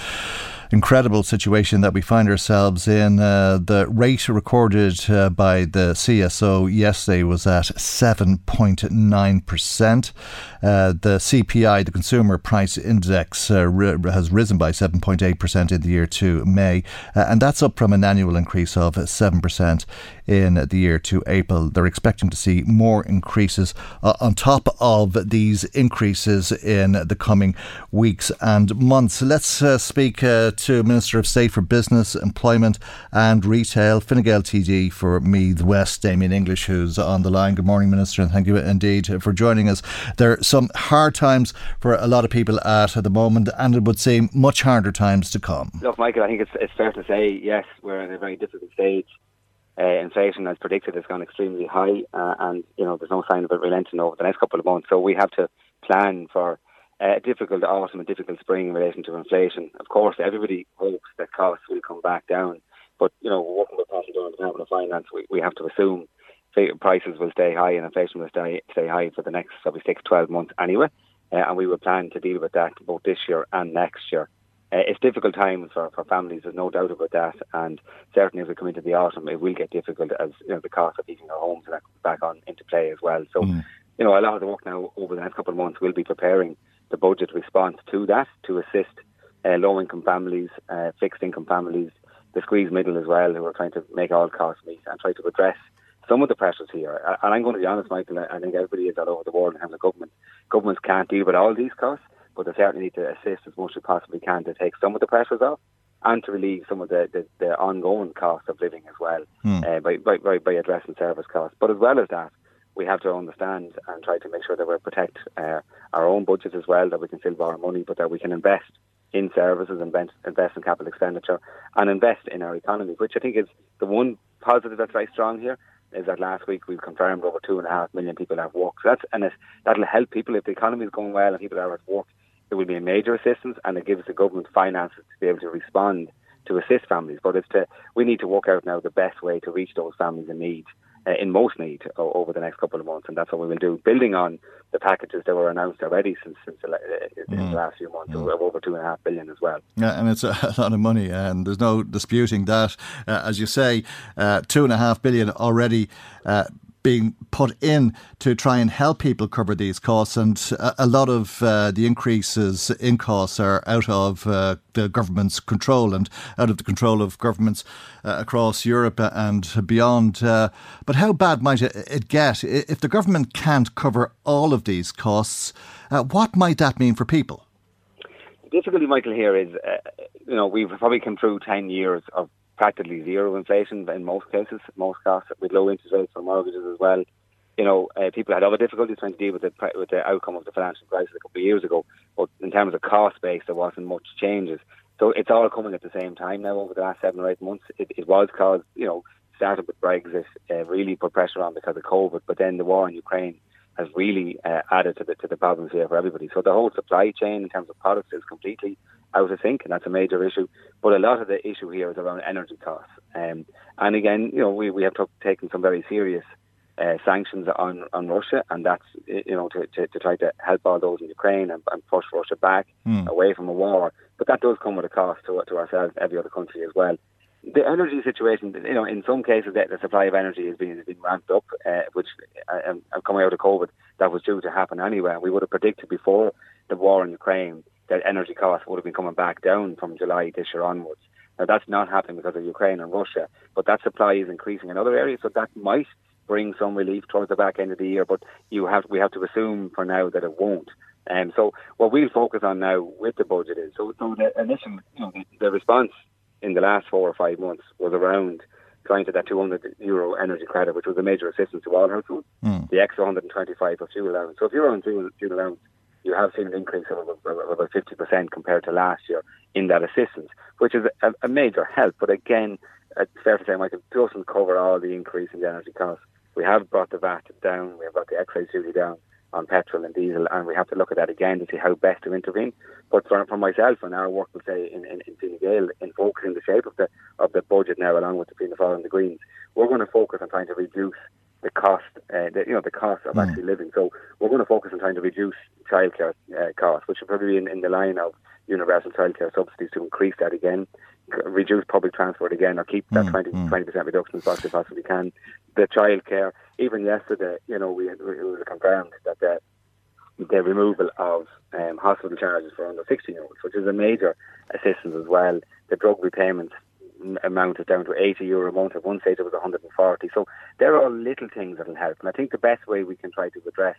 incredible situation that we find ourselves in. Uh, the rate recorded uh, by the CSO yesterday was at 7.9%. Uh, the CPI, the Consumer Price Index, uh, has risen by 7.8% in the year to May, uh, and that's up from an annual increase of 7% in the year to April. They're expecting to see more increases uh, on top of these increases in the coming weeks and months. Let's uh, speak to Minister of State for Business, Employment and Retail, Fine Gael TD for Meath West, Damien English, who's on the line. Good morning, Minister, and thank you indeed for joining us. There some hard times for a lot of people at the moment, and it would seem much harder times to come. Look, Michael, I think it's, it's fair to say, yes, we're in a very difficult stage uh, inflation, as predicted, has gone extremely high, uh, and you know there's no sign of it relenting over the next couple of months. So we have to plan for a difficult autumn and difficult spring in relation to inflation. Of course, everybody hopes that costs will come back down, but you know, working with Paschal Donohoe, Department of Finance, we, we have to assume prices will stay high and inflation will stay stay high for the next probably six, 12 months anyway, uh, and we will plan to deal with that both this year and next year. Uh, it's difficult times for, for families, there's no doubt about that. And certainly as we come into the autumn, it will get difficult as you know the cost of heating our homes and that comes back on into play as well. So, mm. you know, a lot of the work now over the next couple of months will be preparing the budget response to that to assist uh, low income families, uh, fixed income families, the squeeze middle as well, who are trying to make all costs meet and try to address some of the pressures here. And I'm going to be honest, Michael, I think everybody is all over the world in terms of government. Governments can't deal with all these costs but they certainly need to assist as much as possibly can to take some of the pressures off and to relieve some of the, the, the ongoing cost of living as well mm. uh, by, by, by addressing service costs. But as well as that, we have to understand and try to make sure that we protect uh, our own budgets as well, that we can still borrow money, but that we can invest in services, invest, invest in capital expenditure, and invest in our economy, which I think is the one positive that's very strong here. Is that last week we've confirmed over two and a half million people have work. So that's and it, that'll help people if the economy is going well and people are at work it will be a major assistance and it gives the government finances to be able to respond to assist families. But it's to, we need to work out now the best way to reach those families in need, uh, in most need, o- over the next couple of months. And that's what we will do, building on the packages that were announced already since, since the, uh, mm. the last few months, mm. of over two and a half billion as well. Yeah, and it's [laughs] a, lot of money, and there's no disputing that. Uh, as you say, uh, two and a half billion already uh, being put in to try and help people cover these costs. And a, a lot of uh, the increases in costs are out of uh, the government's control and out of the control of governments uh, across Europe and beyond. Uh, but how bad might it get if the government can't cover all of these costs? Uh, what might that mean for people? The difficulty, Michael, here is, uh, you know, we've probably come through 10 years of practically zero inflation in most cases, most costs, with low interest rates for mortgages as well. You know, uh, people had other difficulties trying to deal with the with the outcome of the financial crisis a couple of years ago. But in terms of cost base, there wasn't much changes. So it's all coming at the same time now over the last seven or eight months. It, it was caused, you know, started with Brexit, uh, really put pressure on because of COVID, but then the war in Ukraine has really uh, added to the to the problems here for everybody. So the whole supply chain in terms of products is completely out of sync, and that's a major issue. But a lot of the issue here is around energy costs. Um, and again, you know, we, we have taken some very serious uh, sanctions on, on Russia, and that's you know to, to, to, try to help all those in Ukraine and, and push Russia back mm. away from a war. But that does come with a cost to, to ourselves, every other country as well. The energy situation, you know, in some cases, the, the supply of energy has been, has been ramped up, uh, which uh, um, coming out of COVID, that was due to happen anyway. We would have predicted before the war in Ukraine that energy costs would have been coming back down from July this year onwards. Now that's not happening because of Ukraine and Russia, but that supply is increasing in other areas, so that might bring some relief towards the back end of the year. But you have we have to assume for now that it won't. And um, so what we'll focus on now with the budget is so, so the initial you know, the, the response in the last four or five months was around trying to that 200 euro energy credit, which was a major assistance to all households. Mm. The extra 125 for fuel allowance. So if you're on fuel, fuel allowance, you have seen an increase of about 50% compared to last year in that assistance, which is a, a major help. But again, it's fair to say, Michael, doesn't cover all the increase in the energy costs. We have brought the VAT down, we have brought the excise duty down on petrol and diesel, and we have to look at that again to see how best to intervene. But for, for myself and our work, will say in, in, in Fine Gael, in focusing the shape of the of the budget now, along with the Fianna Fáil and the Greens, we're going to focus on trying to reduce the cost, uh, the, you know, the cost of mm. actually living. So we're going to focus on trying to reduce childcare uh, costs, which will probably be in, in the line of universal childcare subsidies to increase that again, reduce public transport again, or keep that mm, 20 percent reduction as fast as possibly can. The childcare, even yesterday, you know, we, we it was confirmed that the, the removal of um, hospital charges for under 16 year olds, which is a major assistance as well. The drug repayments amount is down to 80 euro a month. At one stage it was 140. So there are little things that will help. And I think the best way we can try to address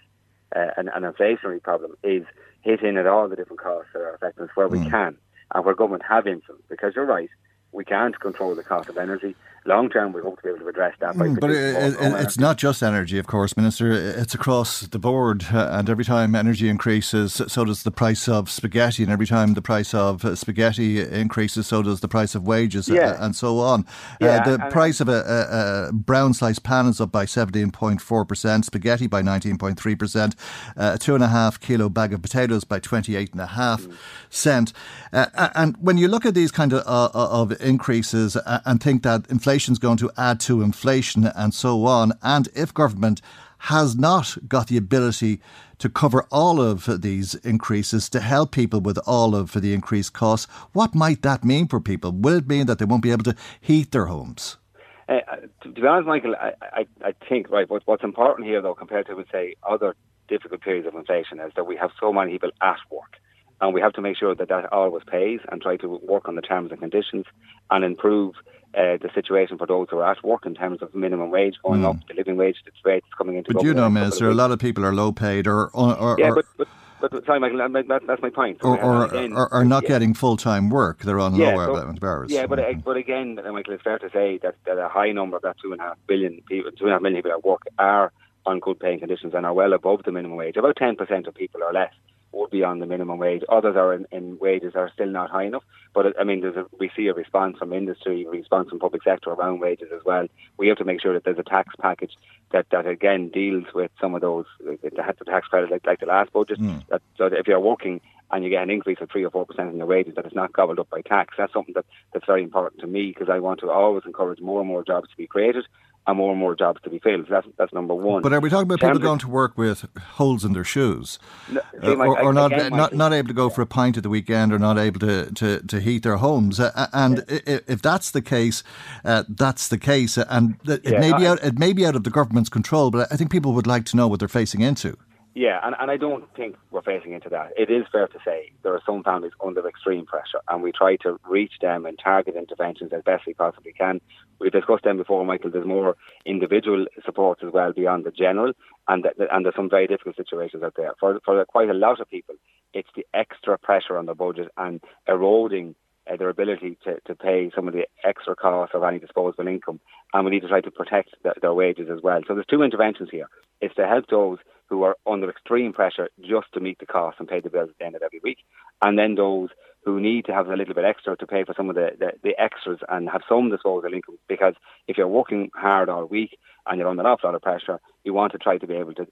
uh, an, an, inflationary problem is hit in at all the different costs that are affecting us where mm. we can and where government have influence. Because you're right, we can't control the cost of energy long term, we hope to be able to address that. Mm, but it, it, it's not just energy, of course, Minister. It's across the board, uh, and every time energy increases, so does the price of spaghetti, and every time the price of uh, spaghetti increases, so does the price of wages, uh, yeah. and so on. Yeah, uh, the price of a, a, a, brown sliced pan is up by 17.4%, spaghetti by 19.3%, uh, a two and a half kilo bag of potatoes by 28.5 mm. cent. Uh, and when you look at these kind of, of increases and think that inflation is going to add to inflation and so on. And if government has not got the ability to cover all of these increases to help people with all of the increased costs, what might that mean for people? Will it mean that they won't be able to heat their homes? Uh, to, to, be honest, Michael, I, I, I think right. What, what's important here, though, compared to, would say, other difficult periods of inflation, is that we have so many people at work, and we have to make sure that that always pays, and try to work on the terms and conditions, and improve uh, the situation for those who are at work in terms of minimum wage going mm. up, the living wage rates coming into. But you know, Minister, a lot of people are low paid or, or, yeah, but, but but sorry, Michael, that, that's my point. or, or, again, or, or, not yeah. getting full time work; they're on yeah, lower so, hours. Yeah, but mm-hmm. but again, Michael, it's fair to say that, that a high number of that two and a half billion people, two and a half million people at work are on good paying conditions and are well above the minimum wage. About ten percent of people or less would be on the minimum wage. Others are in, in wages are still not high enough. But I mean, there's a, we see a response from industry, response from public sector around wages as well. We have to make sure that there's a tax package that, that again deals with some of those the, the tax credit like, like the last budget. Mm. That, so that if you're working and you get an increase of three or four percent in your wages, that is not gobbled up by tax. That's something that, that's very important to me because I want to always encourage more and more jobs to be created and more and more jobs to be filled. So that's that's number one. But are we talking about people going to work with holes in their shoes, no, uh, or, or not again, not not able to go for a pint at the weekend, or not able to to, to heat their homes? Uh, and yeah. if that's the case, uh, that's the case, and it yeah, may be out it may be out of the government's control. But I think people would like to know what they're facing into. Yeah, and, and I don't think we're facing into that. It is fair to say there are some families under extreme pressure, and we try to reach them and target interventions as best we possibly can. We've discussed them before, Michael. There's more individual support as well beyond the general, and and there's some very difficult situations out there. For for quite a lot of people, it's the extra pressure on the budget and eroding uh, their ability to, to pay some of the extra costs of any disposable income, and we need to try to protect the, their wages as well. So there's two interventions here. It's to help those who are under extreme pressure just to meet the costs and pay the bills at the end of every week, and then those who need to have a little bit extra to pay for some of the, the, the extras and have some disposable income. Because if you're working hard all week and you're under an awful lot of pressure, you want to try to be able to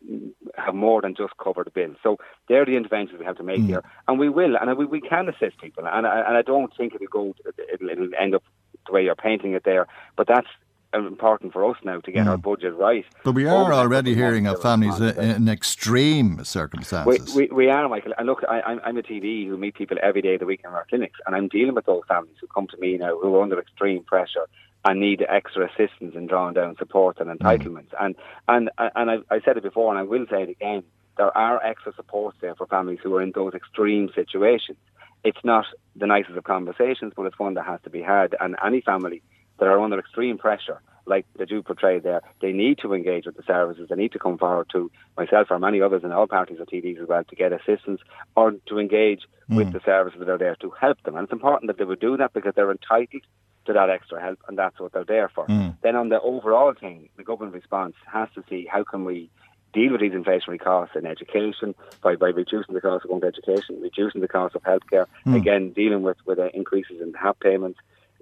have more than just cover the bills. So they're the interventions we have to make mm. here, and we will, and we, we can assist people. And I, and I don't think it'll go, it'll, it'll end up the way you're painting it there. But that's important for us now to get mm. our budget right. But we are already hearing of families in extreme circumstances. We, we, we, are, Michael. And look, I, I'm a TD who meet people every day of the week in our clinics, and I'm dealing with those families who come to me now who are under extreme pressure and need extra assistance in drawing down support and entitlements. Mm. And and and I, I said it before, and I will say it again. There are extra supports there for families who are in those extreme situations. It's not the nicest of conversations, but it's one that has to be had. And any family that are under extreme pressure, like they do portray there, they need to engage with the services. They need to come forward to myself or many others in all parties of TDs as well to get assistance or to engage mm. with the services that are there to help them. And it's important that they would do that because they're entitled to that extra help, and that's what they're there for. Mm. Then on the overall thing, the government response has to see how can we deal with these inflationary costs in education by, by reducing the cost of going to education, reducing the cost of healthcare, Mm. again dealing with with uh, increases in HAP payments,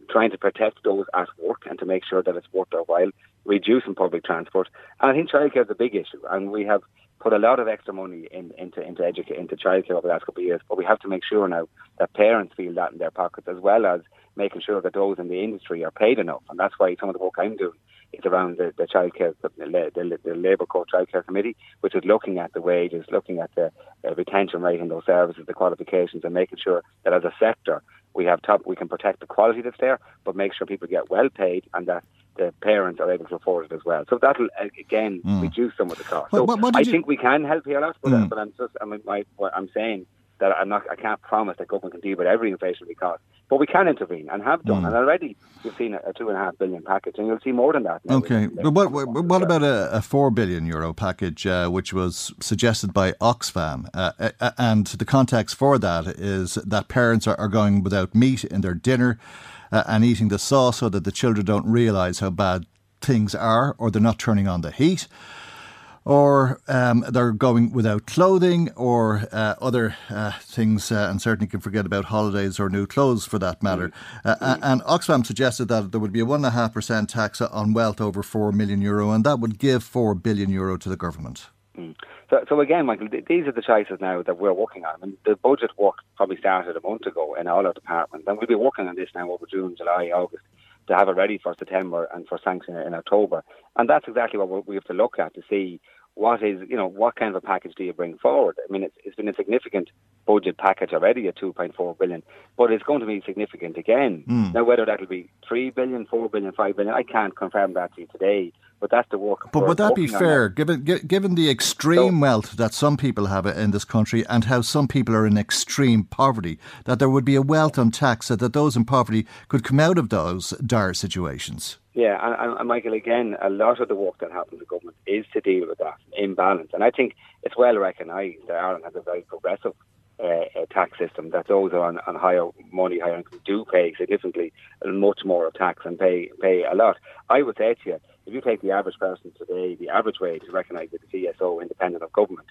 trying to protect those at work and to make sure that it's worth their while, reducing public transport. And I think childcare is a big issue, and we have put a lot of extra money in, into into educa- into childcare over the last couple of years. But we have to make sure now that parents feel that in their pockets, as well as making sure that those in the industry are paid enough. And that's why some of the work I'm doing is around the, the childcare, the, the, the Labour Court Childcare Committee, which is looking at the wages, looking at the uh, retention rate in those services, the qualifications, and making sure that as a sector we have top, we can protect the quality that's there, but make sure people get well paid and that the parents are able to afford it as well. So that'll uh, again Mm. reduce some of the cost. Well, so what- what I you- think we can help here a lot, but, Mm. but I'm just I mean, my, what I'm saying that I'm not I can't promise that government can deal with every inflationary cost, but we can intervene and have done. Mm. And already you've seen a, a two and a half billion package, and you'll see more than that. Okay, but what, what, what about a, a four billion euro package, uh, which was suggested by Oxfam? Uh, uh, and the context for that is that parents are, are going without meat in their dinner uh, and eating the sauce so that the children don't realise how bad things are, or they're not turning on the heat. Or um, they're going without clothing, or uh, other uh, things, uh, and certainly can forget about holidays or new clothes for that matter. Uh, uh, and Oxfam suggested that there would be a one and a half percent tax on wealth over four million euro, and that would give four billion euro to the government. Mm. So, so again, Michael, th- these are the choices now that we're working on. I mean, the budget work probably started a month ago in all our departments, and we'll be working on this now over June, July, August to have it ready for September and for sanction in October. And that's exactly what we- we have to look at to see what is, you know, what kind of a package do you bring forward? I mean, it's, it's been a significant budget package already at 2.4 billion, but it's going to be significant again. Mm. Now, whether that'll be 3 billion, 4 billion, 5 billion, I can't confirm that to you today, but that's the work. But would that be fair, given given the extreme wealth that some people have in this country, and how some people are in extreme poverty, that there would be a wealth on tax, so that those in poverty could come out of those dire situations? Yeah, and, and, and Michael, again, a lot of the work that happens in government is to deal with that imbalance. And I think it's well recognised that Ireland has a very progressive uh, uh, tax system, that those on, on higher money, higher income, do pay significantly much more of tax and pay pay a lot. I would say to you, if you take the average person today, the average wage recognised with the CSO, independent of government,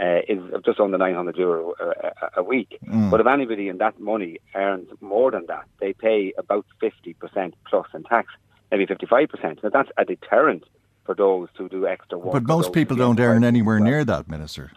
uh, is just under 900 euro a, a, a week. Mm. But if anybody in that money earns more than that, they pay about 50% plus in tax, maybe 55%. Now that's a deterrent for those who do extra work. But most people don't earn anywhere near that, Minister.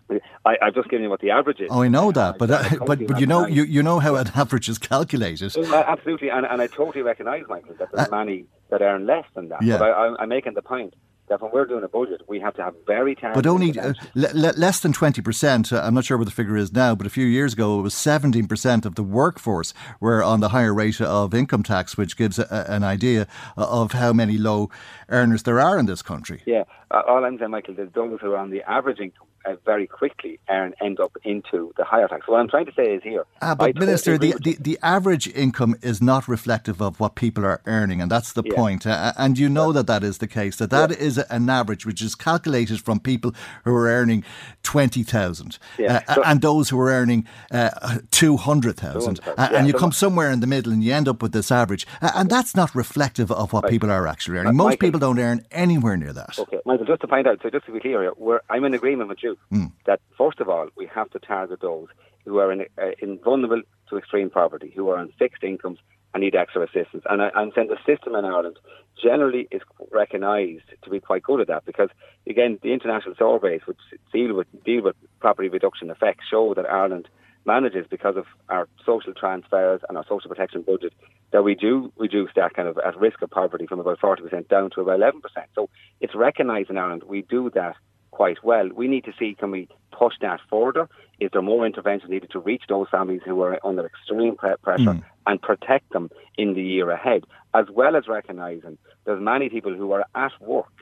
I, I've just given you what the average is. Oh, I know that, but uh, but but you know you, you know how an [laughs] average is calculated. Well, uh, absolutely, and, and I totally recognise, Michael, that there's many that earn less than that. Yeah. But I, I'm, I'm making the point that when we're doing a budget, we have to have very targeted. But only uh, interventions. le- le- less than 20%. Uh, I'm not sure what the figure is now, but a few years ago it was 17% of the workforce were on the higher rate of income tax, which gives a, a- an idea of how many low earners there are in this country. Yeah, uh, all I'm saying, Michael, is those who are on the average income uh, very quickly and end up into the higher tax. What I'm trying to say is here. Ah, but totally Minister, the, the, the average income is not reflective of what people are earning, and that's the Yeah. point. Uh, and you know that that is the case. That that is an average which is calculated from people who are earning twenty thousand, Yeah. uh, So- and those who are earning uh, two hundred thousand, 200,000. and you so- come somewhere in the middle, and you end up with this average, uh, and that's not reflective of what people are actually earning. Uh, Most Michael- people don't earn anywhere near that. Okay, Michael, just to find out, so just to be clear, I'm in agreement with you Mm. that first of all, we have to target those who are in, uh, in vulnerable to extreme poverty, who are on fixed incomes and need extra assistance. And I, saying the system in Ireland generally is recognised to be quite good at that because, again, the international surveys which deal with deal with poverty reduction effects show that Ireland manages because of our social transfers and our social protection budget that we do reduce that kind of at risk of poverty from about 40% down to about 11%. So it's recognised in Ireland we do that quite well. We need to see can we push that further? Is there more intervention needed to reach those families who are under extreme pre- pressure Mm. and protect them in the year ahead, as well as recognising there's many people who are at work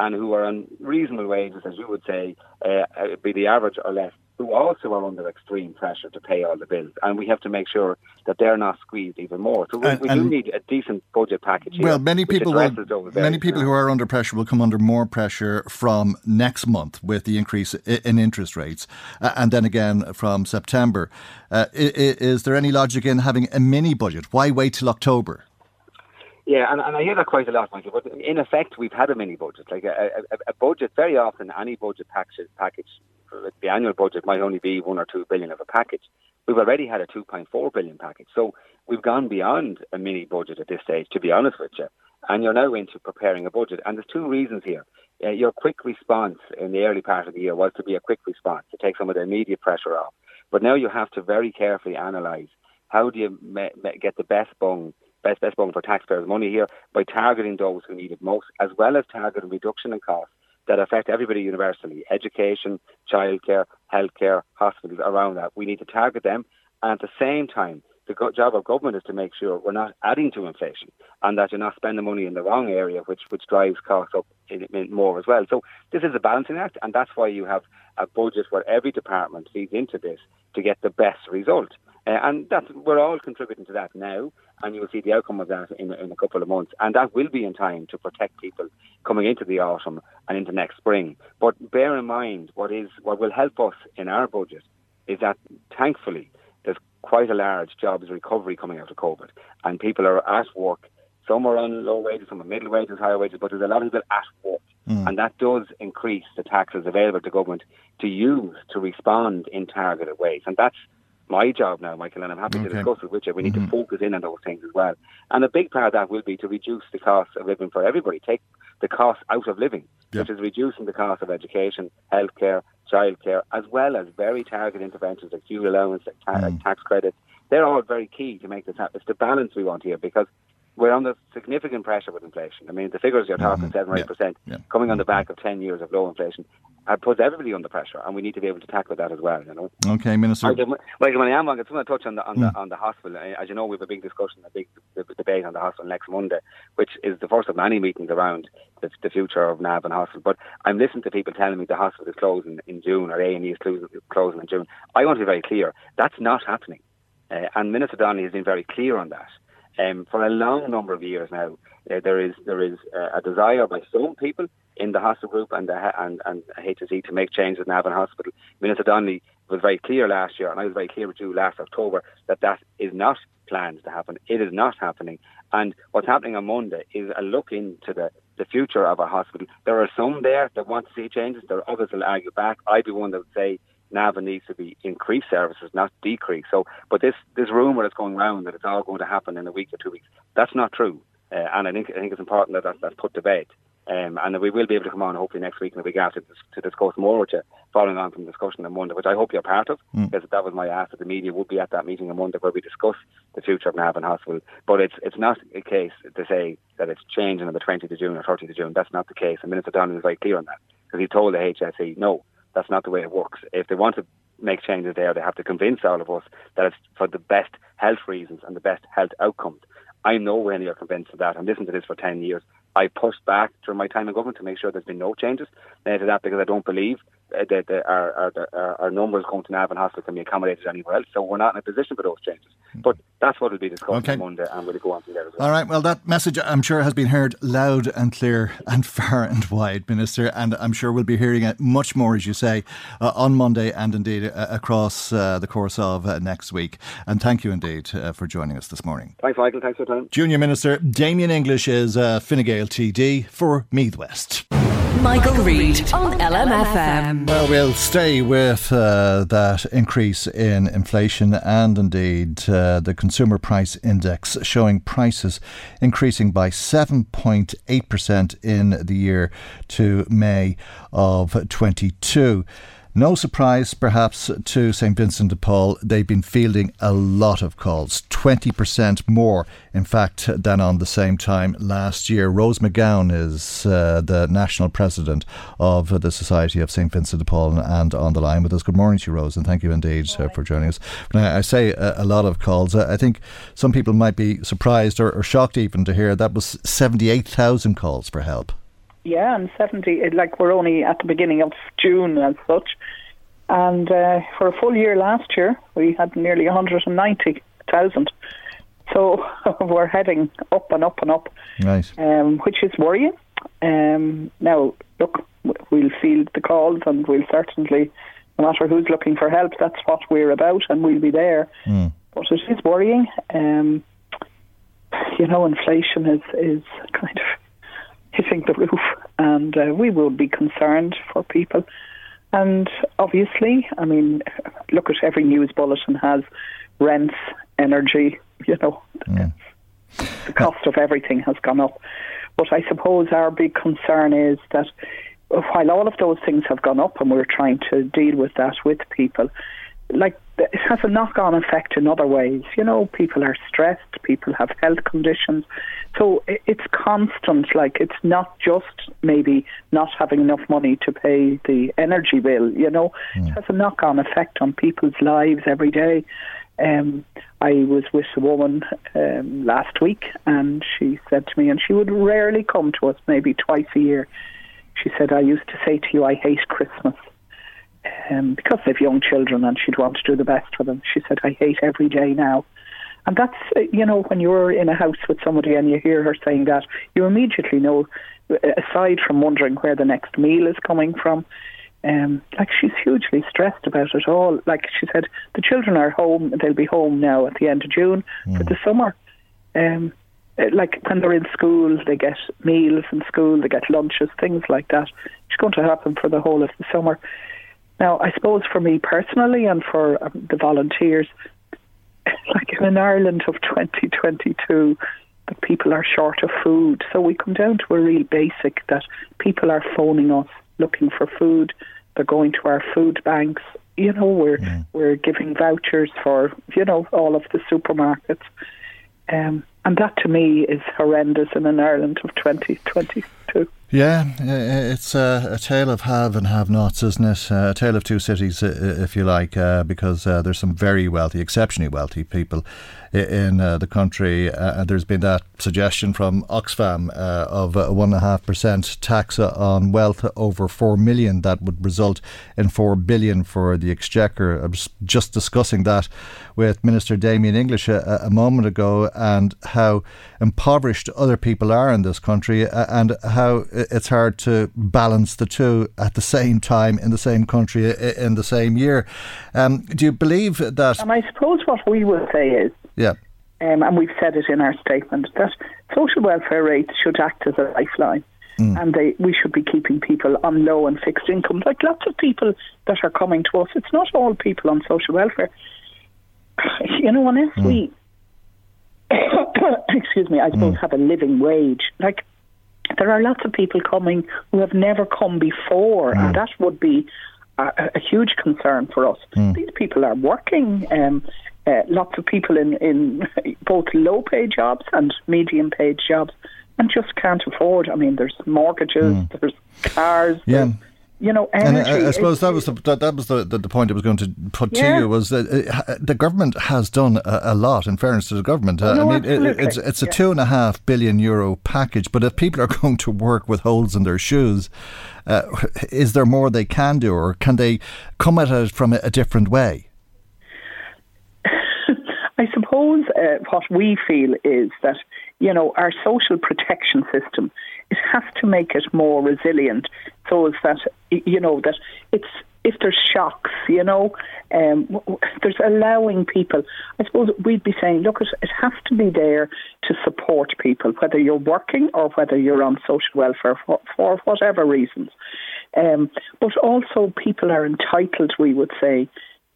and who are on reasonable wages, as you would say, uh, uh, be the average or less, who also are under extreme pressure to pay all the bills. And we have to make sure that they're not squeezed even more. So we, And- we do need a decent budget package here. Well, many people will, addresses those very many people who are under pressure will come under more pressure from next month with the increase in interest rates, uh, and then again from September. Uh, i- i- is there any logic in having a mini budget? Why wait till October? Yeah, and, and I hear that quite a lot, Michael. But in effect, we've had a mini budget. Like a, a, a budget, very often, any budget package, package, the annual budget might only be one or two billion of a package. We've already had a 2.4 billion package, so we've gone beyond a mini budget at this stage. To be honest with you, and you're now into preparing a budget. And there's two reasons here. Uh, your quick response in the early part of the year was to be a quick response to take some of the immediate pressure off. But now you have to very carefully analyse how do you me- me- get the best bung best best bung for taxpayers' money here by targeting those who need it most, as well as targeting reduction in costs that affect everybody universally: education, childcare, healthcare, hospitals around that. We need to target them, and at the same time, the job of government is to make sure we're not adding to inflation and that you're not spending money in the wrong area, which which drives costs up in, in more as well. So this is a balancing act, and that's why you have a budget where every department feeds into this to get the best result. Uh, and that's, we're all contributing to that now, and you will see the outcome of that in, in a couple of months. And that will be in time to protect people coming into the autumn and into next spring. But bear in mind, what is what will help us in our budget is that thankfully there's quite a large jobs recovery coming out of COVID, and people are at work. Some are on low wages, some are middle wages, higher wages, but there's a lot of people at work. Mm. And that does increase the taxes available to government to use to respond in targeted ways. And that's my job now, Michael, and I'm happy okay. to discuss it with you. We need mm-hmm. to focus in on those things as well. And a big part of that will be to reduce the cost of living for everybody, take the cost out of living, yeah. which is reducing the cost of education, healthcare, childcare, as well as very targeted interventions like fuel allowance, like, ta- mm. like tax credits. They're all very key to make this happen. It's the balance we want here because we're under significant pressure with inflation. I mean, the figures you're talking, mm-hmm. 7 or 8%, yeah. coming on the back of 10 years of low inflation, uh, puts everybody under pressure, and we need to be able to tackle that as well, you know. Okay, Minister. Michael, when I am, I just want to touch on the, on, mm. the, on the hospital. As you know, we have a big discussion, a big debate on the hospital next Monday, which is the first of many meetings around the, the future of Navan Hospital. But I'm listening to people telling me the hospital is closing in June or A&E is closing in June. I want to be very clear. That's not happening. Uh, and Minister Donnelly has been very clear on that. Um, for a long number of years now, uh, there is there is uh, a desire by some people in the hospital group and the, and and HSE to make changes in Navan Hospital. Minister Donnelly was very clear last year, and I was very clear with you last October that that is not planned to happen. It is not happening. And what's happening on Monday is a look into the the future of our hospital. There are some there that want to see changes. There are others that will argue back. I'd be one that would say Navan needs to be increased services, not decrease. So, but this this rumor that's going around that it's all going to happen in a week or two weeks, that's not true. Uh, and I think I think it's important that that's, that's put to bed. Um, and we will be able to come on hopefully next week and the week after to, to discuss more with you, following on from the discussion on Monday, which I hope you're part of, mm. because that was my ask that the media would be at that meeting on Monday where we discuss the future of Navan Hospital. But it's it's not a case to say that it's changing on the 20th of June or 30th of June. That's not the case. And Minister Donnelly is very clear on that, because he told the HSE, no, that's not the way it works. If they want to make changes there, they have to convince all of us that it's for the best health reasons and the best health outcomes. I'm nowhere near convinced of that. I'm listening to this for 10 years. I pushed back during my time in government to make sure there's been no changes uh, to that because I don't believe uh, that the, our, our, our, numbers going to Navan Hospital can be accommodated anywhere else. So we're not in a position for those changes. But that's what will be discussed okay. on Monday and we'll go on from there as well. All right. Well, that message I'm sure has been heard loud and clear and [laughs] far and wide, Minister. And I'm sure we'll be hearing it much more, as you say, uh, on Monday and indeed uh, across uh, the course of uh, next week. And thank you indeed uh, for joining us this morning. Thanks, Michael. Thanks for your time. Junior Minister Damien English is Fine Gael TD for Meath West. Michael, Reade on LMFM. Well, we'll stay with uh, that increase in inflation and indeed uh, the consumer price index showing prices increasing by 7.8% in the year to May of 22. No surprise, perhaps, to St Vincent de Paul, they've been fielding a lot of calls, 20% more, in fact, than on the same time last year. Rose McGowan is uh, the national president of the Society of St Vincent de Paul and on the line with us. Good morning to you, Rose, and thank you indeed uh, for joining us. I, I say a, a, lot of calls, I think some people might be surprised or, or shocked even to hear that was 78,000 calls for help. Yeah, and 70, like we're only at the beginning of June as such. And uh, for a full year last year, we had nearly 190,000. So [laughs] we're heading up and up and up, right. um, which is worrying. Um, now, look, we'll field the calls and we'll certainly, no matter who's looking for help, that's what we're about and we'll be there. Mm. But it is worrying. Um, you know, inflation is is kind of hitting the roof, and uh, we will be concerned for people. And obviously, I mean, look at every news bulletin has rents, energy, you know, mm. the cost of everything has gone up. But I suppose our big concern is that while all of those things have gone up and we're trying to deal with that with people, like it has a knock on effect in other ways. You know, people are stressed, people have health conditions. So it's constant, like it's not just maybe not having enough money to pay the energy bill, you know, mm. it has a knock on effect on people's lives every day. Um, I was with a woman um, last week and she said to me, and she would rarely come to us, maybe twice a year. She said, I used to say to you, I hate Christmas um, because they have young children and she'd want to do the best for them. She said, I hate every day now. And that's, uh, you know, when you're in a house with somebody and you hear her saying that, you immediately know, uh, aside from wondering where the next meal is coming from, um, like she's hugely stressed about it all. Like she said, the children are home, they'll be home now at the end of June mm. for the summer. Um, uh, like when they're in school, they get meals in school, they get lunches, things like that. It's going to happen for the whole of the summer. Now, I suppose for me personally and for um, the volunteers, [laughs] like in an Ireland of 2022, that people are short of food. So we come down to a real basic that people are phoning us looking for food. They're going to our food banks. You know, we're yeah. we're giving vouchers for you know all of the supermarkets. Um, and that to me is horrendous in an Ireland of 2022. Yeah, it's a, a, tale of have and have nots, isn't it? A tale of two cities, if you like, uh, because uh, there's some very wealthy, exceptionally wealthy people in uh, the country. Uh, there's been that suggestion from Oxfam uh, of a 1.5% tax on wealth over 4 million that would result in 4 billion for the Exchequer. I was just discussing that with Minister Damien English a, a moment ago and how impoverished other people are in this country and how it's hard to balance the two at the same time in the same country in the same year. Um, do you believe that? And I suppose what we would say is yeah. Um, and we've said it in our statement that social welfare rates should act as a lifeline. Mm. And they, we should be keeping people on low and fixed income. Like lots of people that are coming to us, it's not all people on social welfare. [sighs] You know, unless mm. we, [coughs] excuse me, I suppose mm. have a living wage. Like there are lots of people coming who have never come before, and mm. that would be a, a, huge concern for us. Mm. These people are working. Um, uh, lots of people in, in [laughs] both low paid jobs and medium paid jobs and just can't afford. I mean, there's mortgages, mm. there's cars. Yeah. There's, you know, energy. And I, I suppose that was the that, was the, the, the, point I was going to put yeah. to you was that it, uh, the government has done a, a, lot. In fairness to the government, uh, no, I mean, it, it's it's a yeah. two and a half billion euro package. But if people are [laughs] going to work with holes in their shoes, uh, [laughs] is there more they can do, or can they come at it from a, a different way? [laughs] I suppose uh, what we feel is that you know our social protection system it has to make it more resilient, so that you know that it's if there's shocks, you know, um, there's allowing people. I suppose we'd be saying, look, it, it has to be there to support people, whether you're working or whether you're on social welfare for, for whatever reasons. Um, but also, people are entitled, we would say,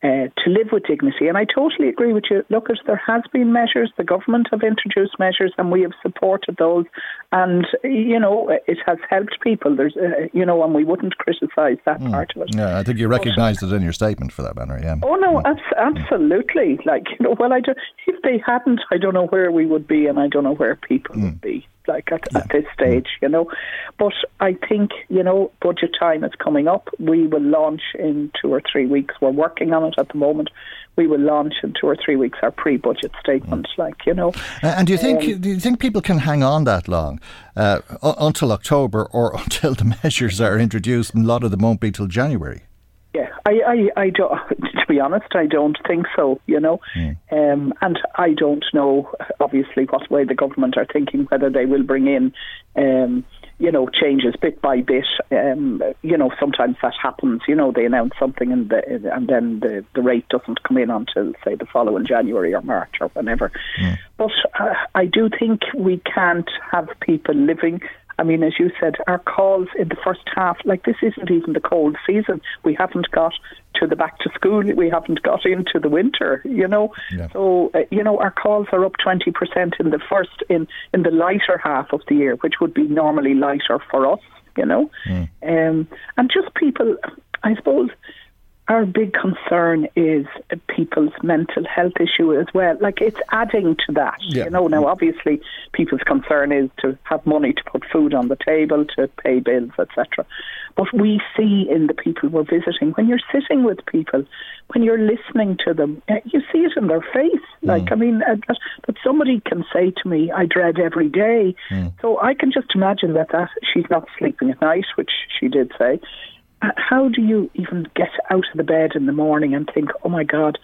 uh, to live with dignity. And I totally agree with you. Look, there has been measures. The government have introduced measures, and we have supported those. And you know, it has helped people. There's, uh, you know, and we wouldn't criticise that mm. part of it. Yeah, I think you recognised it in your statement for that matter. Yeah. Oh no, mm. absolutely. Like you know, well, I do, if they hadn't, I don't know where we would be, and I don't know where people mm. would be like at, yeah. at this stage, you know. But I think, you know, budget time is coming up. We will launch in two or three weeks. We're working on it at the moment. We will launch in two or three weeks our pre-budget statement, mm. like you know. And do you think um, do you think people can hang on that long uh, until October or [laughs] until the measures are introduced? And a lot of them won't be till January. Yeah, I, I, I don't. To be honest, I don't think so. You know, mm. um, and I don't know obviously what way the government are thinking, whether they will bring in. Um, you know, changes bit by bit. Um, you know, sometimes that happens. You know, they announce something and the, and then the, the rate doesn't come in until say the following January or March or whenever. Mm. But uh, I do think we can't have people living I mean, as you said, our calls in the first half, like this isn't even the cold season. We haven't got to the back to school. We haven't got into the winter, you know. Yeah. So, uh, you know, our calls are up 20% in the first, in, in the lighter half of the year, which would be normally lighter for us, you know. Mm. Um, and just people, I suppose, our big concern is people's mental health issue as well. Like it's adding to that. Yeah. You know, now obviously people's concern is to have money to put food on the table, to pay bills, etc. But we see in the people we're visiting, when you're sitting with people, when you're listening to them, eh, you see it in their face. Mm. Like, I mean, that, that somebody can say to me, I dread every day. Mm. So I can just imagine that, that she's not sleeping at night, which she did say Uh, how do you even get out of the bed in the morning and think, oh my God,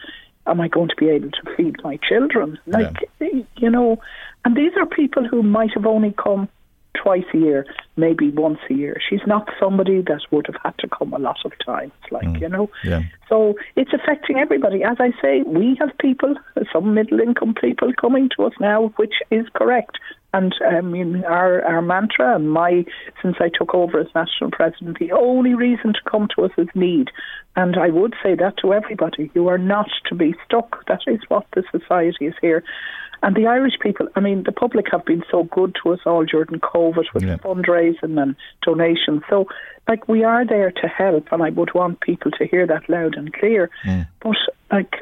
am I going to be able to feed my children? Like, yeah. you know, and these are people who might have only come twice a year, maybe once a year. She's not somebody that would have had to come a lot of times, like, mm. you know. Yeah. So it's affecting everybody. As I say, we have people, some middle income people coming to us now, which is correct. And I mean, our, our mantra and my, since I took over as national president, the only reason to come to us is need. And I would say that to everybody. You are not to be stuck. That is what the society is here. And the Irish people, I mean, the public have been so good to us all during COVID with yeah. fundraising and donations. So, like, we are there to help, and I would want people to hear that loud and clear. But, like,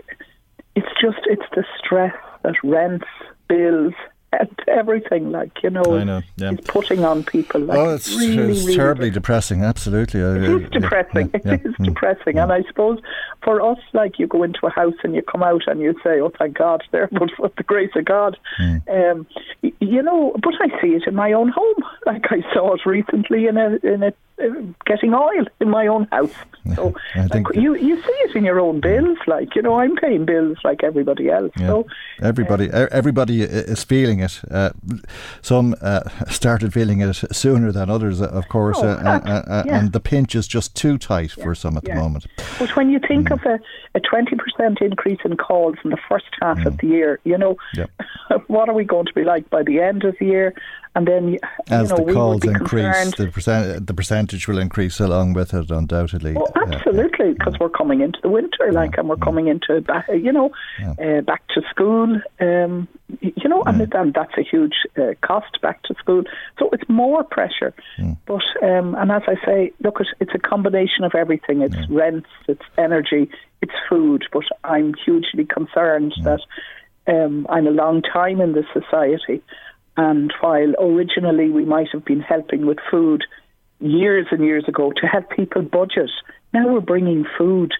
it's just, it's the stress that rents, bills, and everything, like you know, I know, yeah. is putting on people. Like, oh, it's, really, it's really terribly depressing. Absolutely, it is depressing. Yeah, yeah, it is mm, depressing, and I suppose for us, like you go into a house and you come out and you say, "Oh, thank God, [laughs] there," but for the grace of God, mm. um, you know. But I see it in my own home. Like I saw it recently in a in a getting oil in my own house. [laughs] So like, you you see it in your own bills. Like you know, I'm paying bills like everybody else. Yeah. So everybody uh, everybody is feeling it. Uh, some uh, started feeling it sooner than others, of course, oh, uh, yeah. and the pinch is just too tight yeah. for some at the moment. But when you think mm. of a a twenty percent increase in calls in the first half mm. of the year, you know, [laughs] what are we going to be like by the end of the year? And then, as know, the calls increase, the percent the percentage will increase along with it, undoubtedly. Oh, absolutely, because uh, we're coming into the winter, like, and we're coming into you know, uh, back to school. Um, you know, and, and that's a huge uh, cost back to school. So it's more pressure. Mm. But um, and as I say, look, it's a combination of everything. It's rents, it's energy, it's food. But I'm hugely concerned that um, I'm a long time in this society and while originally we might have been helping with food years and years ago to help people budget, now we're bringing food,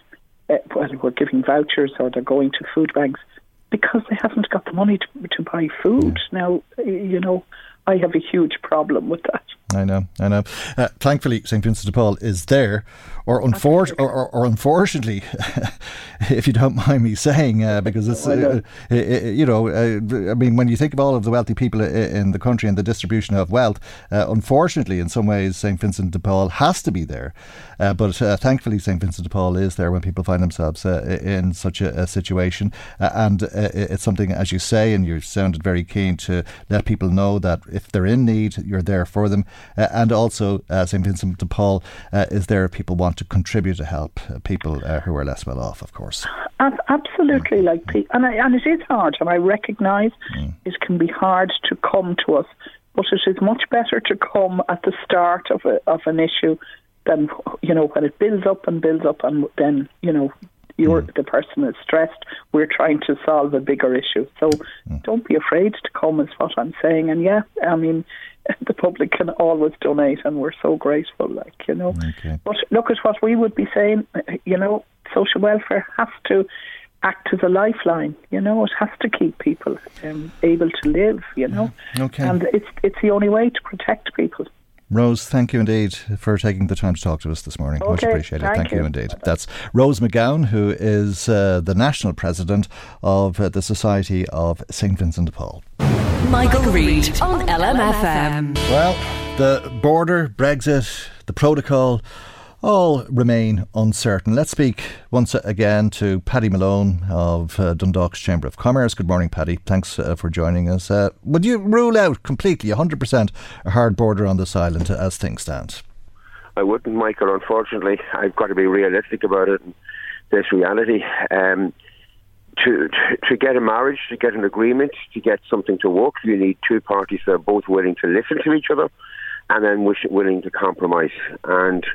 uh, well, we're giving vouchers or they're going to food banks because they haven't got the money to, to buy food. Now, you know, I have a huge problem with that. I know, I know. Uh, thankfully, St Vincent de Paul is there, or, unfor- or, or, or, unfortunately, [laughs] if you don't mind me saying, uh, because it's, uh, you know, uh, I mean, when you think of all of the wealthy people in the country and the distribution of wealth, uh, unfortunately, in some ways, St Vincent de Paul has to be there. Uh, but thankfully, St Vincent de Paul is there when people find themselves in such a, a situation. and it's something, as you say, and you sounded very keen to let people know that if they're in need, you're there for them. Uh, and also, uh, St Vincent de Paul uh, is there if people want to contribute to help people who are less well off, of course. Absolutely, like, and, I, and it is hard, and I recognise mm. it can be hard to come to us, but it is much better to come at the start of a, of an issue than you know when it builds up and builds up, and then you know you're mm. the person is stressed. We're trying to solve a bigger issue. So mm. don't be afraid to come, is what I'm saying. And yeah, I mean, [laughs] the public can always donate, and we're so grateful. Like you know, okay. but look at what we would be saying. You know, social welfare has to act as a lifeline. You know, it has to keep people um, able to live. You know, okay. and it's it's the only way to protect people. Rose, thank you indeed for taking the time to talk to us this morning. Okay, Much appreciated. Thank, thank you. you. indeed. That's Rose McGowan, who is uh, the national president of uh, the Society of St Vincent de Paul. Michael, Michael Reade on LMFM. Well, The border, Brexit, the protocol, all remain uncertain. Let's speak once again to Paddy Malone of uh, Dundalk's Chamber of Commerce. Good morning, Paddy. Thanks uh, for joining us. Uh, would you rule out completely 100% a hard border on this island as things stand? I wouldn't, Michael. Unfortunately, I've got to be realistic about it. This reality. Um, to, to, get a marriage, to get an agreement, to get something to work, you need two parties that are both willing to listen to each other and then wish, willing to compromise. And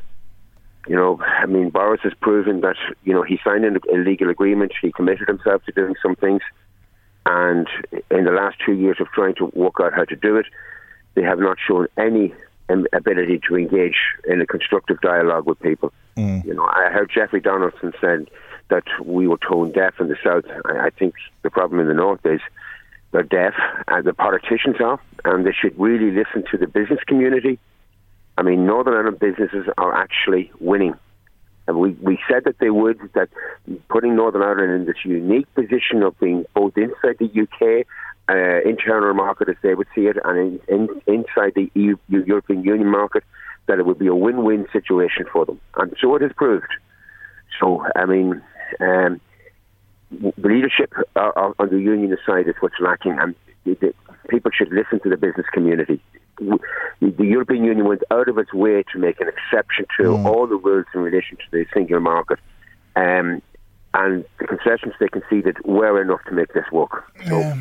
you know, I mean, Boris has proven that you know he signed a legal agreement, he committed himself to doing some things, and in the last two years of trying to work out how to do it, they have not shown any ability to engage in a constructive dialogue with people. Mm. You know, I heard Jeffrey Donaldson said that we were tone deaf in the south. I, I think the problem in the north is they're deaf, and the politicians are, and they should really listen to the business community. I mean, Northern Ireland businesses are actually winning. And we, we said that they would, that putting Northern Ireland in this unique position of being both inside the UK uh, internal market, as they would see it, and in, in, inside the EU, European Union market, that it would be a win-win situation for them. And so it has proved. So, I mean, um, the leadership on the union side is what's lacking, and people should listen to the business community. The European Union went out of its way to make an exception to mm. all the rules in relation to the single market, um, and the concessions they conceded were enough to make this work. So yeah.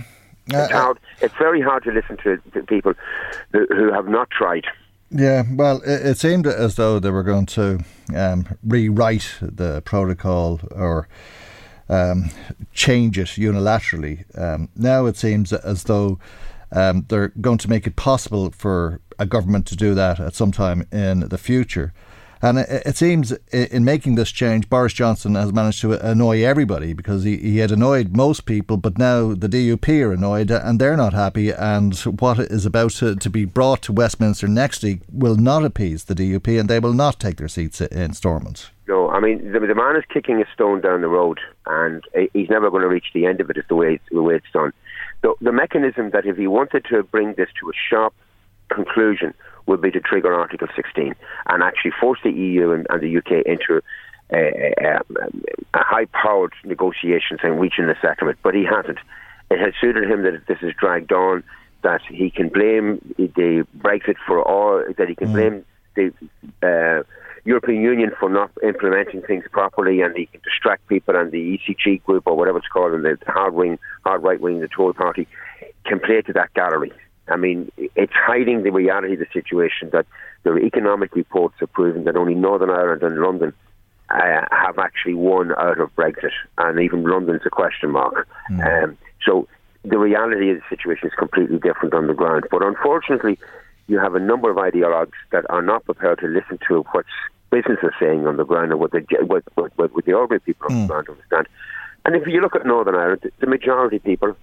uh, it's, hard, it's very hard to listen to, to people who, who have not tried. Yeah, well, it, it, seemed as though they were going to um, rewrite the protocol or um, change it unilaterally. Um, now it seems as though um, they're going to make it possible for a government to do that at some time in the future. And it, it, seems in making this change, Boris Johnson has managed to annoy everybody because he, he had annoyed most people, but now the DUP are annoyed and they're not happy. And what is about to, to be brought to Westminster next week will not appease the DUP and they will not take their seats in Stormont. No, I mean the, the man is kicking a stone down the road, and he's never going to reach the end of it. Is the way it's, the way it's done. The, the mechanism that if he wanted to bring this to a sharp conclusion would be to trigger Article 16 and actually force the EU and, and the UK into a, a, a high-powered negotiations and reaching a settlement. But he hasn't. It has suited him that this is dragged on. That he can blame the Brexit for all. That he can mm. blame the. Uh, European Union for not implementing things properly, and he can distract people, and the ECG group or whatever it's called, and the hard wing, hard right wing, the Tory party, can play to that gallery. I mean, it's hiding the reality of the situation that the economic reports have proven that only Northern Ireland and London uh, have actually won out of Brexit, and even London's a question mark. Mm. Um, so the reality of the situation is completely different on the ground. But unfortunately, you have a number of ideologues that are not prepared to listen to what business are saying on the ground and what the what, what, what the ordinary people on mm. the ground understand. And if you look at Northern Ireland, the majority of people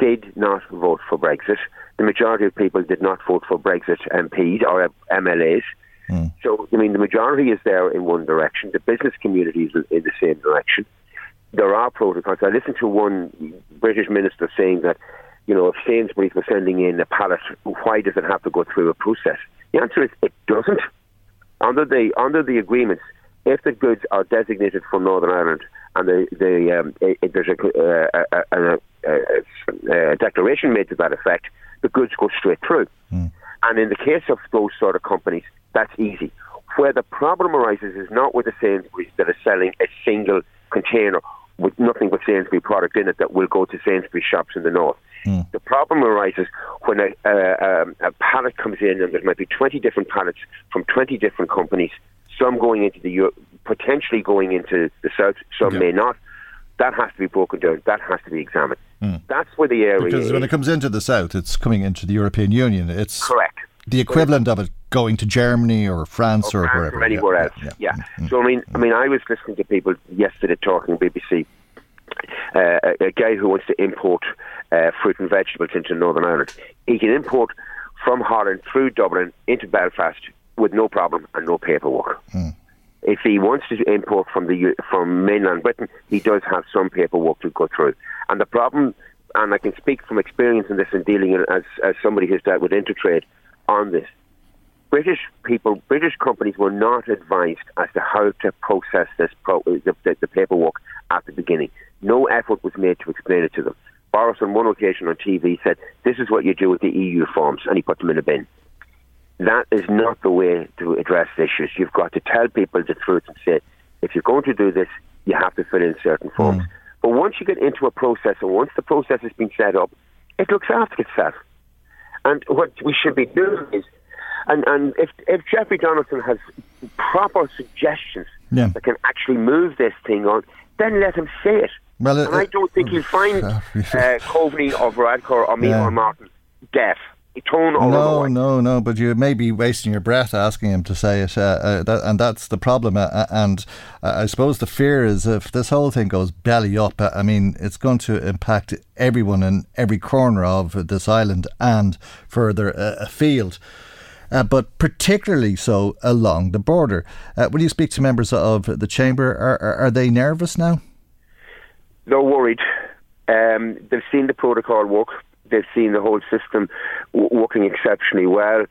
did not vote for Brexit. The majority of people did not vote for Brexit MPs or MLAs. Mm. So, I mean, the majority is there in one direction. The business community is in the same direction. There are protocols. I listened to one British minister saying that, you know, if Sainsbury's was sending in a pallet, why does it have to go through a process? The answer is it doesn't. Under the under the agreements, if the goods are designated for Northern Ireland and the, the um, there's a, uh, a, a, a, declaration made to that effect, the goods go straight through. Mm. And in the case of those sort of companies, that's easy. Where the problem arises is not with the Sainsbury's that are selling a single container with nothing but Sainsbury product in it that will go to Sainsbury shops in the north. Mm. The problem arises when a, a, a, pallet comes in and there might be 20 different pallets from 20 different companies, some going into the potentially going into the south, some yeah. may not. That has to be broken down. That has to be examined. Mm. That's where the area because is. when it comes into the south, it's coming into the European Union. It's correct. The equivalent of it going to Germany or France or, or France wherever, or anywhere yeah, else. Yeah. yeah. Mm-hmm. So I mean, I mean, I was listening to people yesterday talking BBC. Uh, a, a, guy who wants to import uh, fruit and vegetables into Northern Ireland. He can import from Holland through Dublin into Belfast with no problem and no paperwork. Mm. If he wants to import from the from mainland Britain, he does have some paperwork to go through. And the problem, and I can speak from experience in this and dealing as as somebody who's dealt with intertrade on this, British people, British companies were not advised as to how to process this pro- the, the, the paperwork at the beginning. No effort was made to explain it to them. Boris, on one occasion on TV, said, This is what you do with the EU forms, and he put them in a bin. That is not the way to address issues. You've got to tell people the truth and say, if you're going to do this, you have to fill in certain forms. Mm. But once you get into a process, and once the process has been set up, it looks after itself. And what we should be doing is, and, and if, if Jeffrey Donaldson has proper suggestions yeah. that can actually move this thing on, then let him say it. Well, and I don't think he'll find [laughs] uh, Coveney or Varadkar or me yeah. or Martin deaf. No, no, no. But you may be wasting your breath asking him to say it, uh, uh, that, and that's the problem. Uh, uh and uh, I suppose the fear is if this whole thing goes belly up, uh, I mean, it's going to impact everyone in every corner of this island and further afield. but particularly so along the border. will you speak to members of the chamber? Are, are, are they nervous now? They're worried. Um, they've seen the protocol work. They've seen the whole system w- working exceptionally well.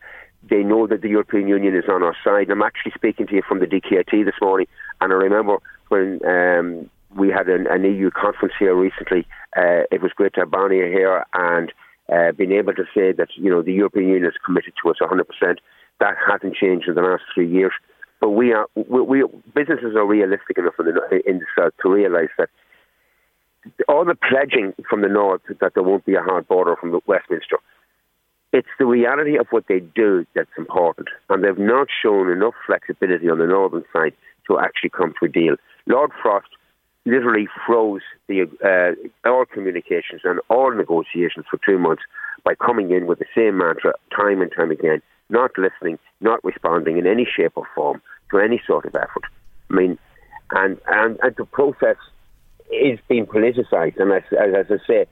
They know that the European Union is on our side. I'm actually speaking to you from the DKIT this morning, and I remember when um, we had an, an, EU conference here recently. Uh, it was great to have Barnier here and uh, being able to say that you know the European Union is committed to us 100%. That hasn't changed in the last three years. But we are we, we businesses are realistic enough in the, in the south to realise that all the pledging from the north that there won't be a hard border from Westminster. It's the reality of what they do that's important, and they've not shown enough flexibility on the northern side to actually come to a deal. Lord Frost literally froze the uh, all communications and all negotiations for two months by coming in with the same mantra time and time again, not listening, not responding in any shape or form to any sort of effort. I mean, and and, and the process is being politicised. And as, as, I say,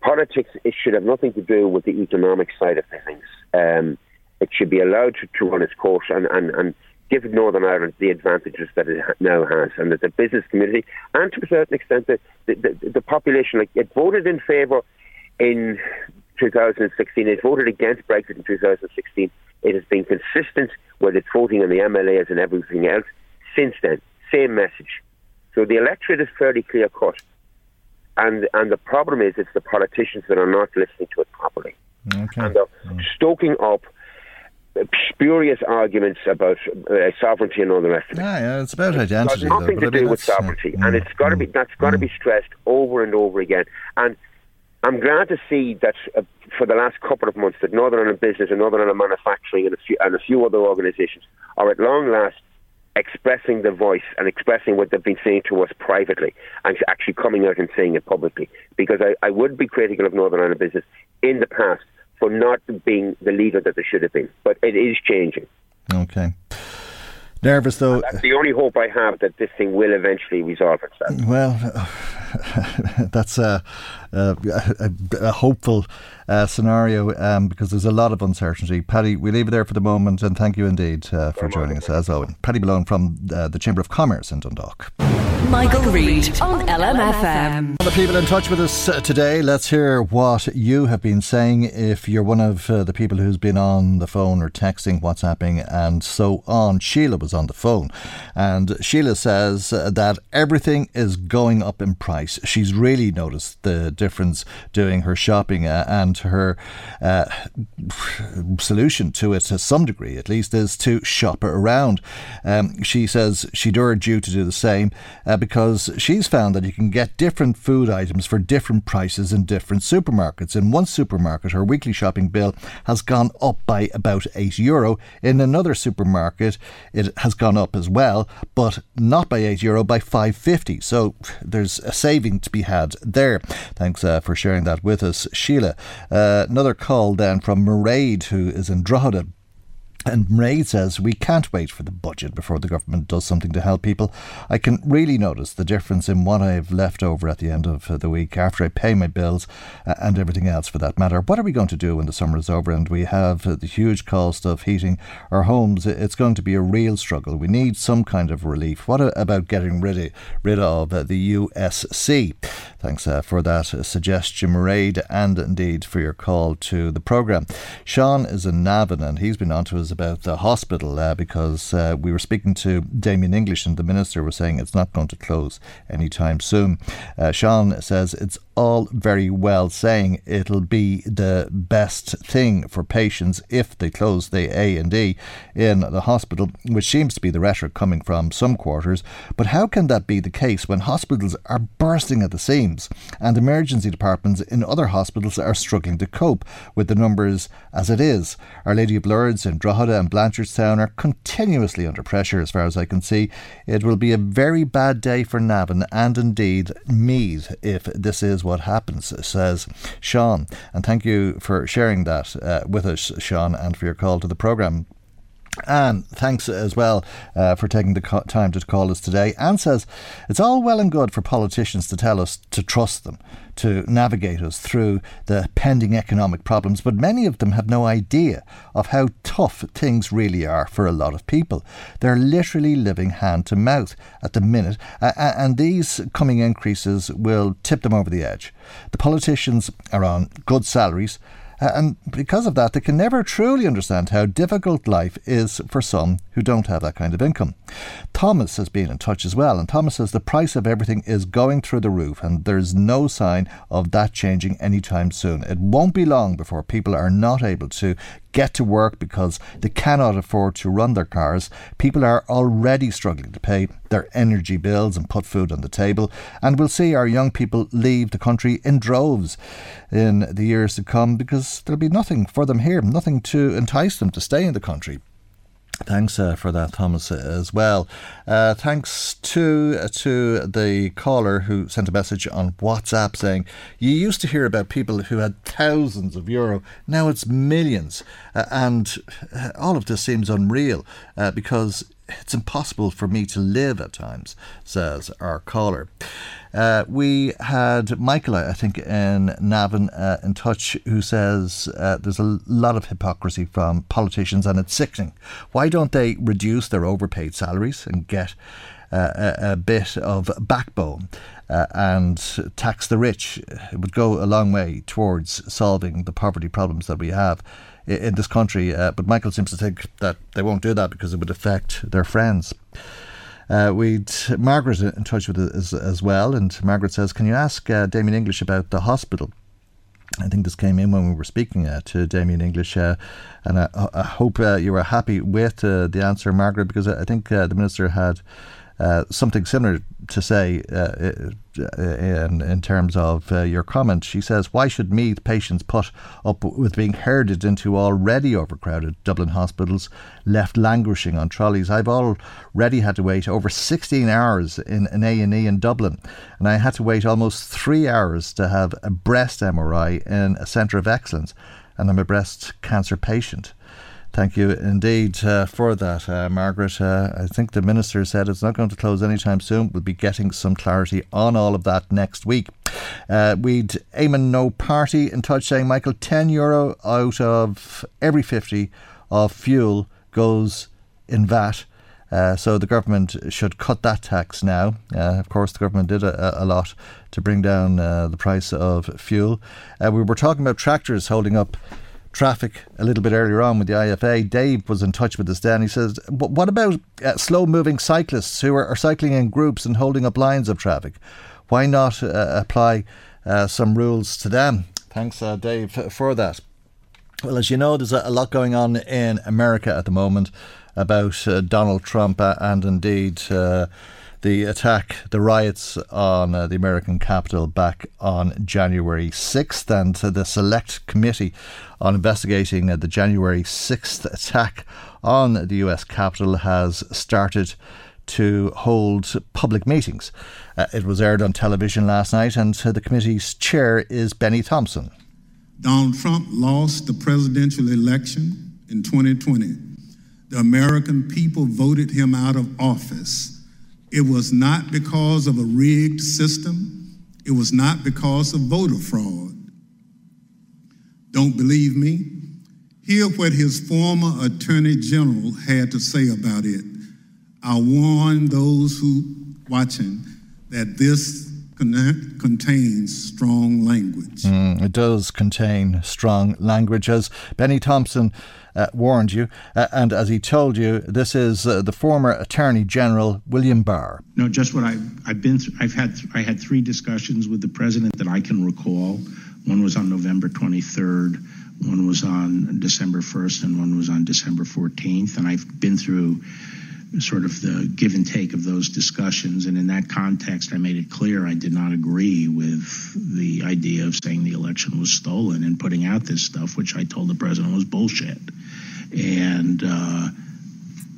politics it should have nothing to do with the economic side of things. Um, it should be allowed to, to run its course and, and, and give Northern Ireland the advantages that it now has, and that the business community, and to a certain extent, the, the, the, the population, like it voted in favour in 2016. It voted against Brexit in 2016. It has been consistent with its voting on the MLAs and everything else since then. Same message. So the electorate is fairly clear cut. And, and the problem is it's the politicians that are not listening to it properly. Okay. And they're mm. stoking up spurious arguments about uh, sovereignty and all the rest of it. Yeah, yeah it's about identity. It's nothing though, to do with sovereignty, and it's got to be that's got to mm. be stressed over and over again. And I'm glad to see that uh, for the last couple of months that Northern Ireland Business and Northern Ireland Manufacturing and a few and a few other organisations are at long last expressing their voice and expressing what they've been saying to us privately and actually coming out and saying it publicly. Because I, I would be critical of Northern Ireland business in the past for not being the leader that they should have been. But it is changing. Okay. Nervous though. And that's the only hope I have that this thing will eventually resolve itself. Well, [laughs] that's a, a, a, a hopeful uh, scenario um, because there's a lot of uncertainty. Paddy, we leave it there for the moment and thank you indeed uh, for joining us as always. Paddy Malone from uh, the Chamber of Commerce in Dundalk. Michael Reade on LMFM. The people in touch with us uh, today, let's hear what you have been saying. If you're one of uh, the people who's been on the phone or texting, WhatsApping, and so on, Sheila was on the phone. And Sheila says that everything is going up in price. She's really noticed the difference doing her shopping, uh, and her uh, solution to it, to some degree at least, is to shop around. Um, she says she'd urge you to do the same. Uh, uh, because she's found that you can get different food items for different prices in different supermarkets. In one supermarket, her weekly shopping bill has gone up by about 8 euro. In another supermarket, it has gone up as well, but not by 8 euro, by 5.50. So there's a saving to be had there. Thanks uh, for sharing that with us, Sheila. Uh, another call then from Mairead, who is in Drogheda. And Mairead says, We can't wait for the budget before the government does something to help people. I can really notice the difference in what I've left over at the end of the week after I pay my bills uh, and everything else for that matter. What are we going to do when the summer is over and we have the huge cost of heating our homes? It's going to be a real struggle. We need some kind of relief. What about getting rid of, rid of the USC? Thanks uh, for that suggestion, Mairead, and indeed for your call to the programme. Sean is in Navan and he's been on to us about the hospital uh, because uh, we were speaking to Damien English and the minister was saying it's not going to close anytime soon. Uh, Sean says it's all very well saying it'll be the best thing for patients if they close the A and E in the hospital, which seems to be the rhetoric coming from some quarters. But how can that be the case when hospitals are bursting at the seams and emergency departments in other hospitals are struggling to cope with the numbers as it is? Our Lady of Lourdes in Drogheda and Blanchardstown are continuously under pressure, as far as I can see. It will be a very bad day for Navan and indeed Meath if this is what happens, says Sean. And thank you for sharing that uh, with us, Sean, and for your call to the programme. And thanks as well uh, for taking the co- time to call us today. Anne says it's all well and good for politicians to tell us to trust them, to navigate us through the pending economic problems, but many of them have no idea of how tough things really are for a lot of people. They're literally living hand to mouth at the minute, uh, and these coming increases will tip them over the edge. The politicians are on good salaries uh, and because of that, they can never truly understand how difficult life is for some who don't have that kind of income. Thomas has been in touch as well, and Thomas says the price of everything is going through the roof, and there's no sign of that changing anytime soon. It won't be long before people are not able to get to work because they cannot afford to run their cars. People are already struggling to pay their energy bills and put food on the table. And we'll see our young people leave the country in droves in the years to come because there'll be nothing for them here, nothing to entice them to stay in the country. Thanks uh, for that, Thomas, as well. Uh, thanks to uh, to the caller who sent a message on WhatsApp saying you used to hear about people who had thousands of euro. Now it's millions, uh, and uh, all of this seems unreal because it's impossible for me to live at times, says our caller. Uh, we had Michael, I think, in Navan uh, in touch, who says uh, there's a lot of hypocrisy from politicians and it's sickening. Why don't they reduce their overpaid salaries and get uh, a, a, bit of backbone? Uh, and tax the rich. It would go a long way towards solving the poverty problems that we have in this country. Uh, but Michael seems to think that they won't do that because it would affect their friends. Uh, we'd Margaret in touch with us as, well, and Margaret says, "Can you ask uh, Damien English about the hospital?" I think this came in when we were speaking uh, to Damien English, uh, and I, I hope uh, you were happy with uh, the answer, Margaret, because I think the minister had uh, something similar to say uh, in, in terms of uh, your comment. She says, Why should Meath patients put up with being herded into already overcrowded Dublin hospitals, left languishing on trolleys? I've already had to wait over 16 hours in an A&E in Dublin, and I had to wait almost three hours to have a breast MRI in a centre of excellence, and I'm a breast cancer patient. Thank you indeed uh, for that, uh, Margaret. Uh, I think the Minister said it's not going to close anytime soon. We'll be getting some clarity on all of that next week. Uh, we'd aim Eamon No Party in touch saying, Michael, 10 euro out of every 50 of fuel goes in VAT. Uh, so the government should cut that tax now. Uh, of course, the government did a, a lot to bring down uh, the price of fuel. Uh, we were talking about tractors holding up traffic a little bit earlier on with the IFA. Dave was in touch with us then. He says, What about uh, slow moving cyclists who are, are, cycling in groups and holding up lines of traffic? Why not uh, apply uh, some rules to them? Thanks, uh, Dave, for that. Well, as you know, there's a, lot going on in America at the moment about uh, Donald Trump uh, and indeed the attack, the riots on uh, the American Capitol back on January 6th, and the Select Committee on investigating uh, the January 6th attack on the US Capitol has started to hold public meetings. Uh, it was aired on television last night, and the committee's chair is Bennie Thompson. Donald Trump lost the presidential election in 2020. The American people voted him out of office it was not because of a rigged system. It was not because of voter fraud. Don't believe me? Hear what his former attorney general had to say about it. I warn those who watching that this con- contains strong language. Mm, it does contain strong language, as Bennie Thompson uh, warned you, uh, and as he told you, this is uh, the former Attorney General William Barr. No, just what I, I've been. Through, I've had. I had three discussions with the president that I can recall. One was on November 23rd. One was on December 1st, and one was on December 14th. And I've been through sort of the give and take of those discussions. And in that context, I made it clear I did not agree with the idea of saying the election was stolen and putting out this stuff, which I told the president was bullshit. And, uh,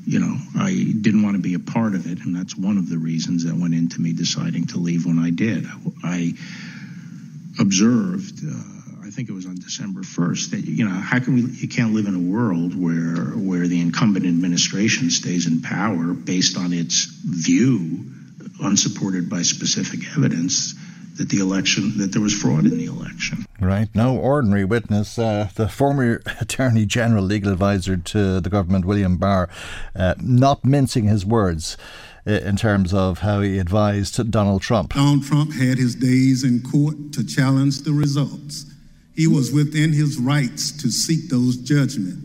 you know, I didn't want to be a part of it. And that's one of the reasons that went into me deciding to leave when I did. I observed. Uh, think it was on December 1st that you know how can we you can't live in a world where where the incumbent administration stays in power based on its view unsupported by specific evidence that the election that there was fraud in the election. Right, no ordinary witness. Uh, the former [laughs] Attorney General, legal advisor to the government, William Barr, uh, not mincing his words uh, in terms of how he advised Donald Trump. Donald Trump had his days in court to challenge the results. He was within his rights to seek those judgments.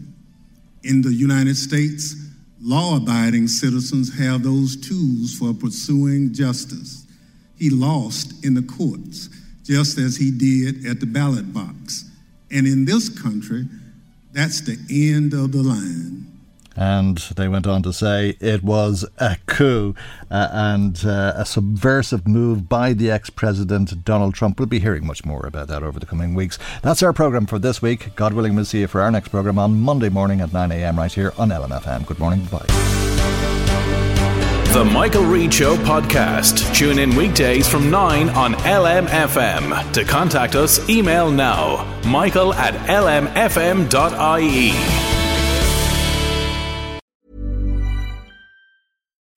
In the United States, law abiding citizens have those tools for pursuing justice. He lost in the courts, just as he did at the ballot box. And in this country, that's the end of the line. And they went on to say it was a coup uh, and uh, a subversive move by the ex president Donald Trump. We'll be hearing much more about that over the coming weeks. That's our programme for this week. God willing, we'll see you for our next programme on Monday morning at 9am right here on LMFM. Good morning. Bye. The Michael Reade Show podcast. Tune in weekdays from 9 on LMFM. To contact us, email now michael at lmfm.ie.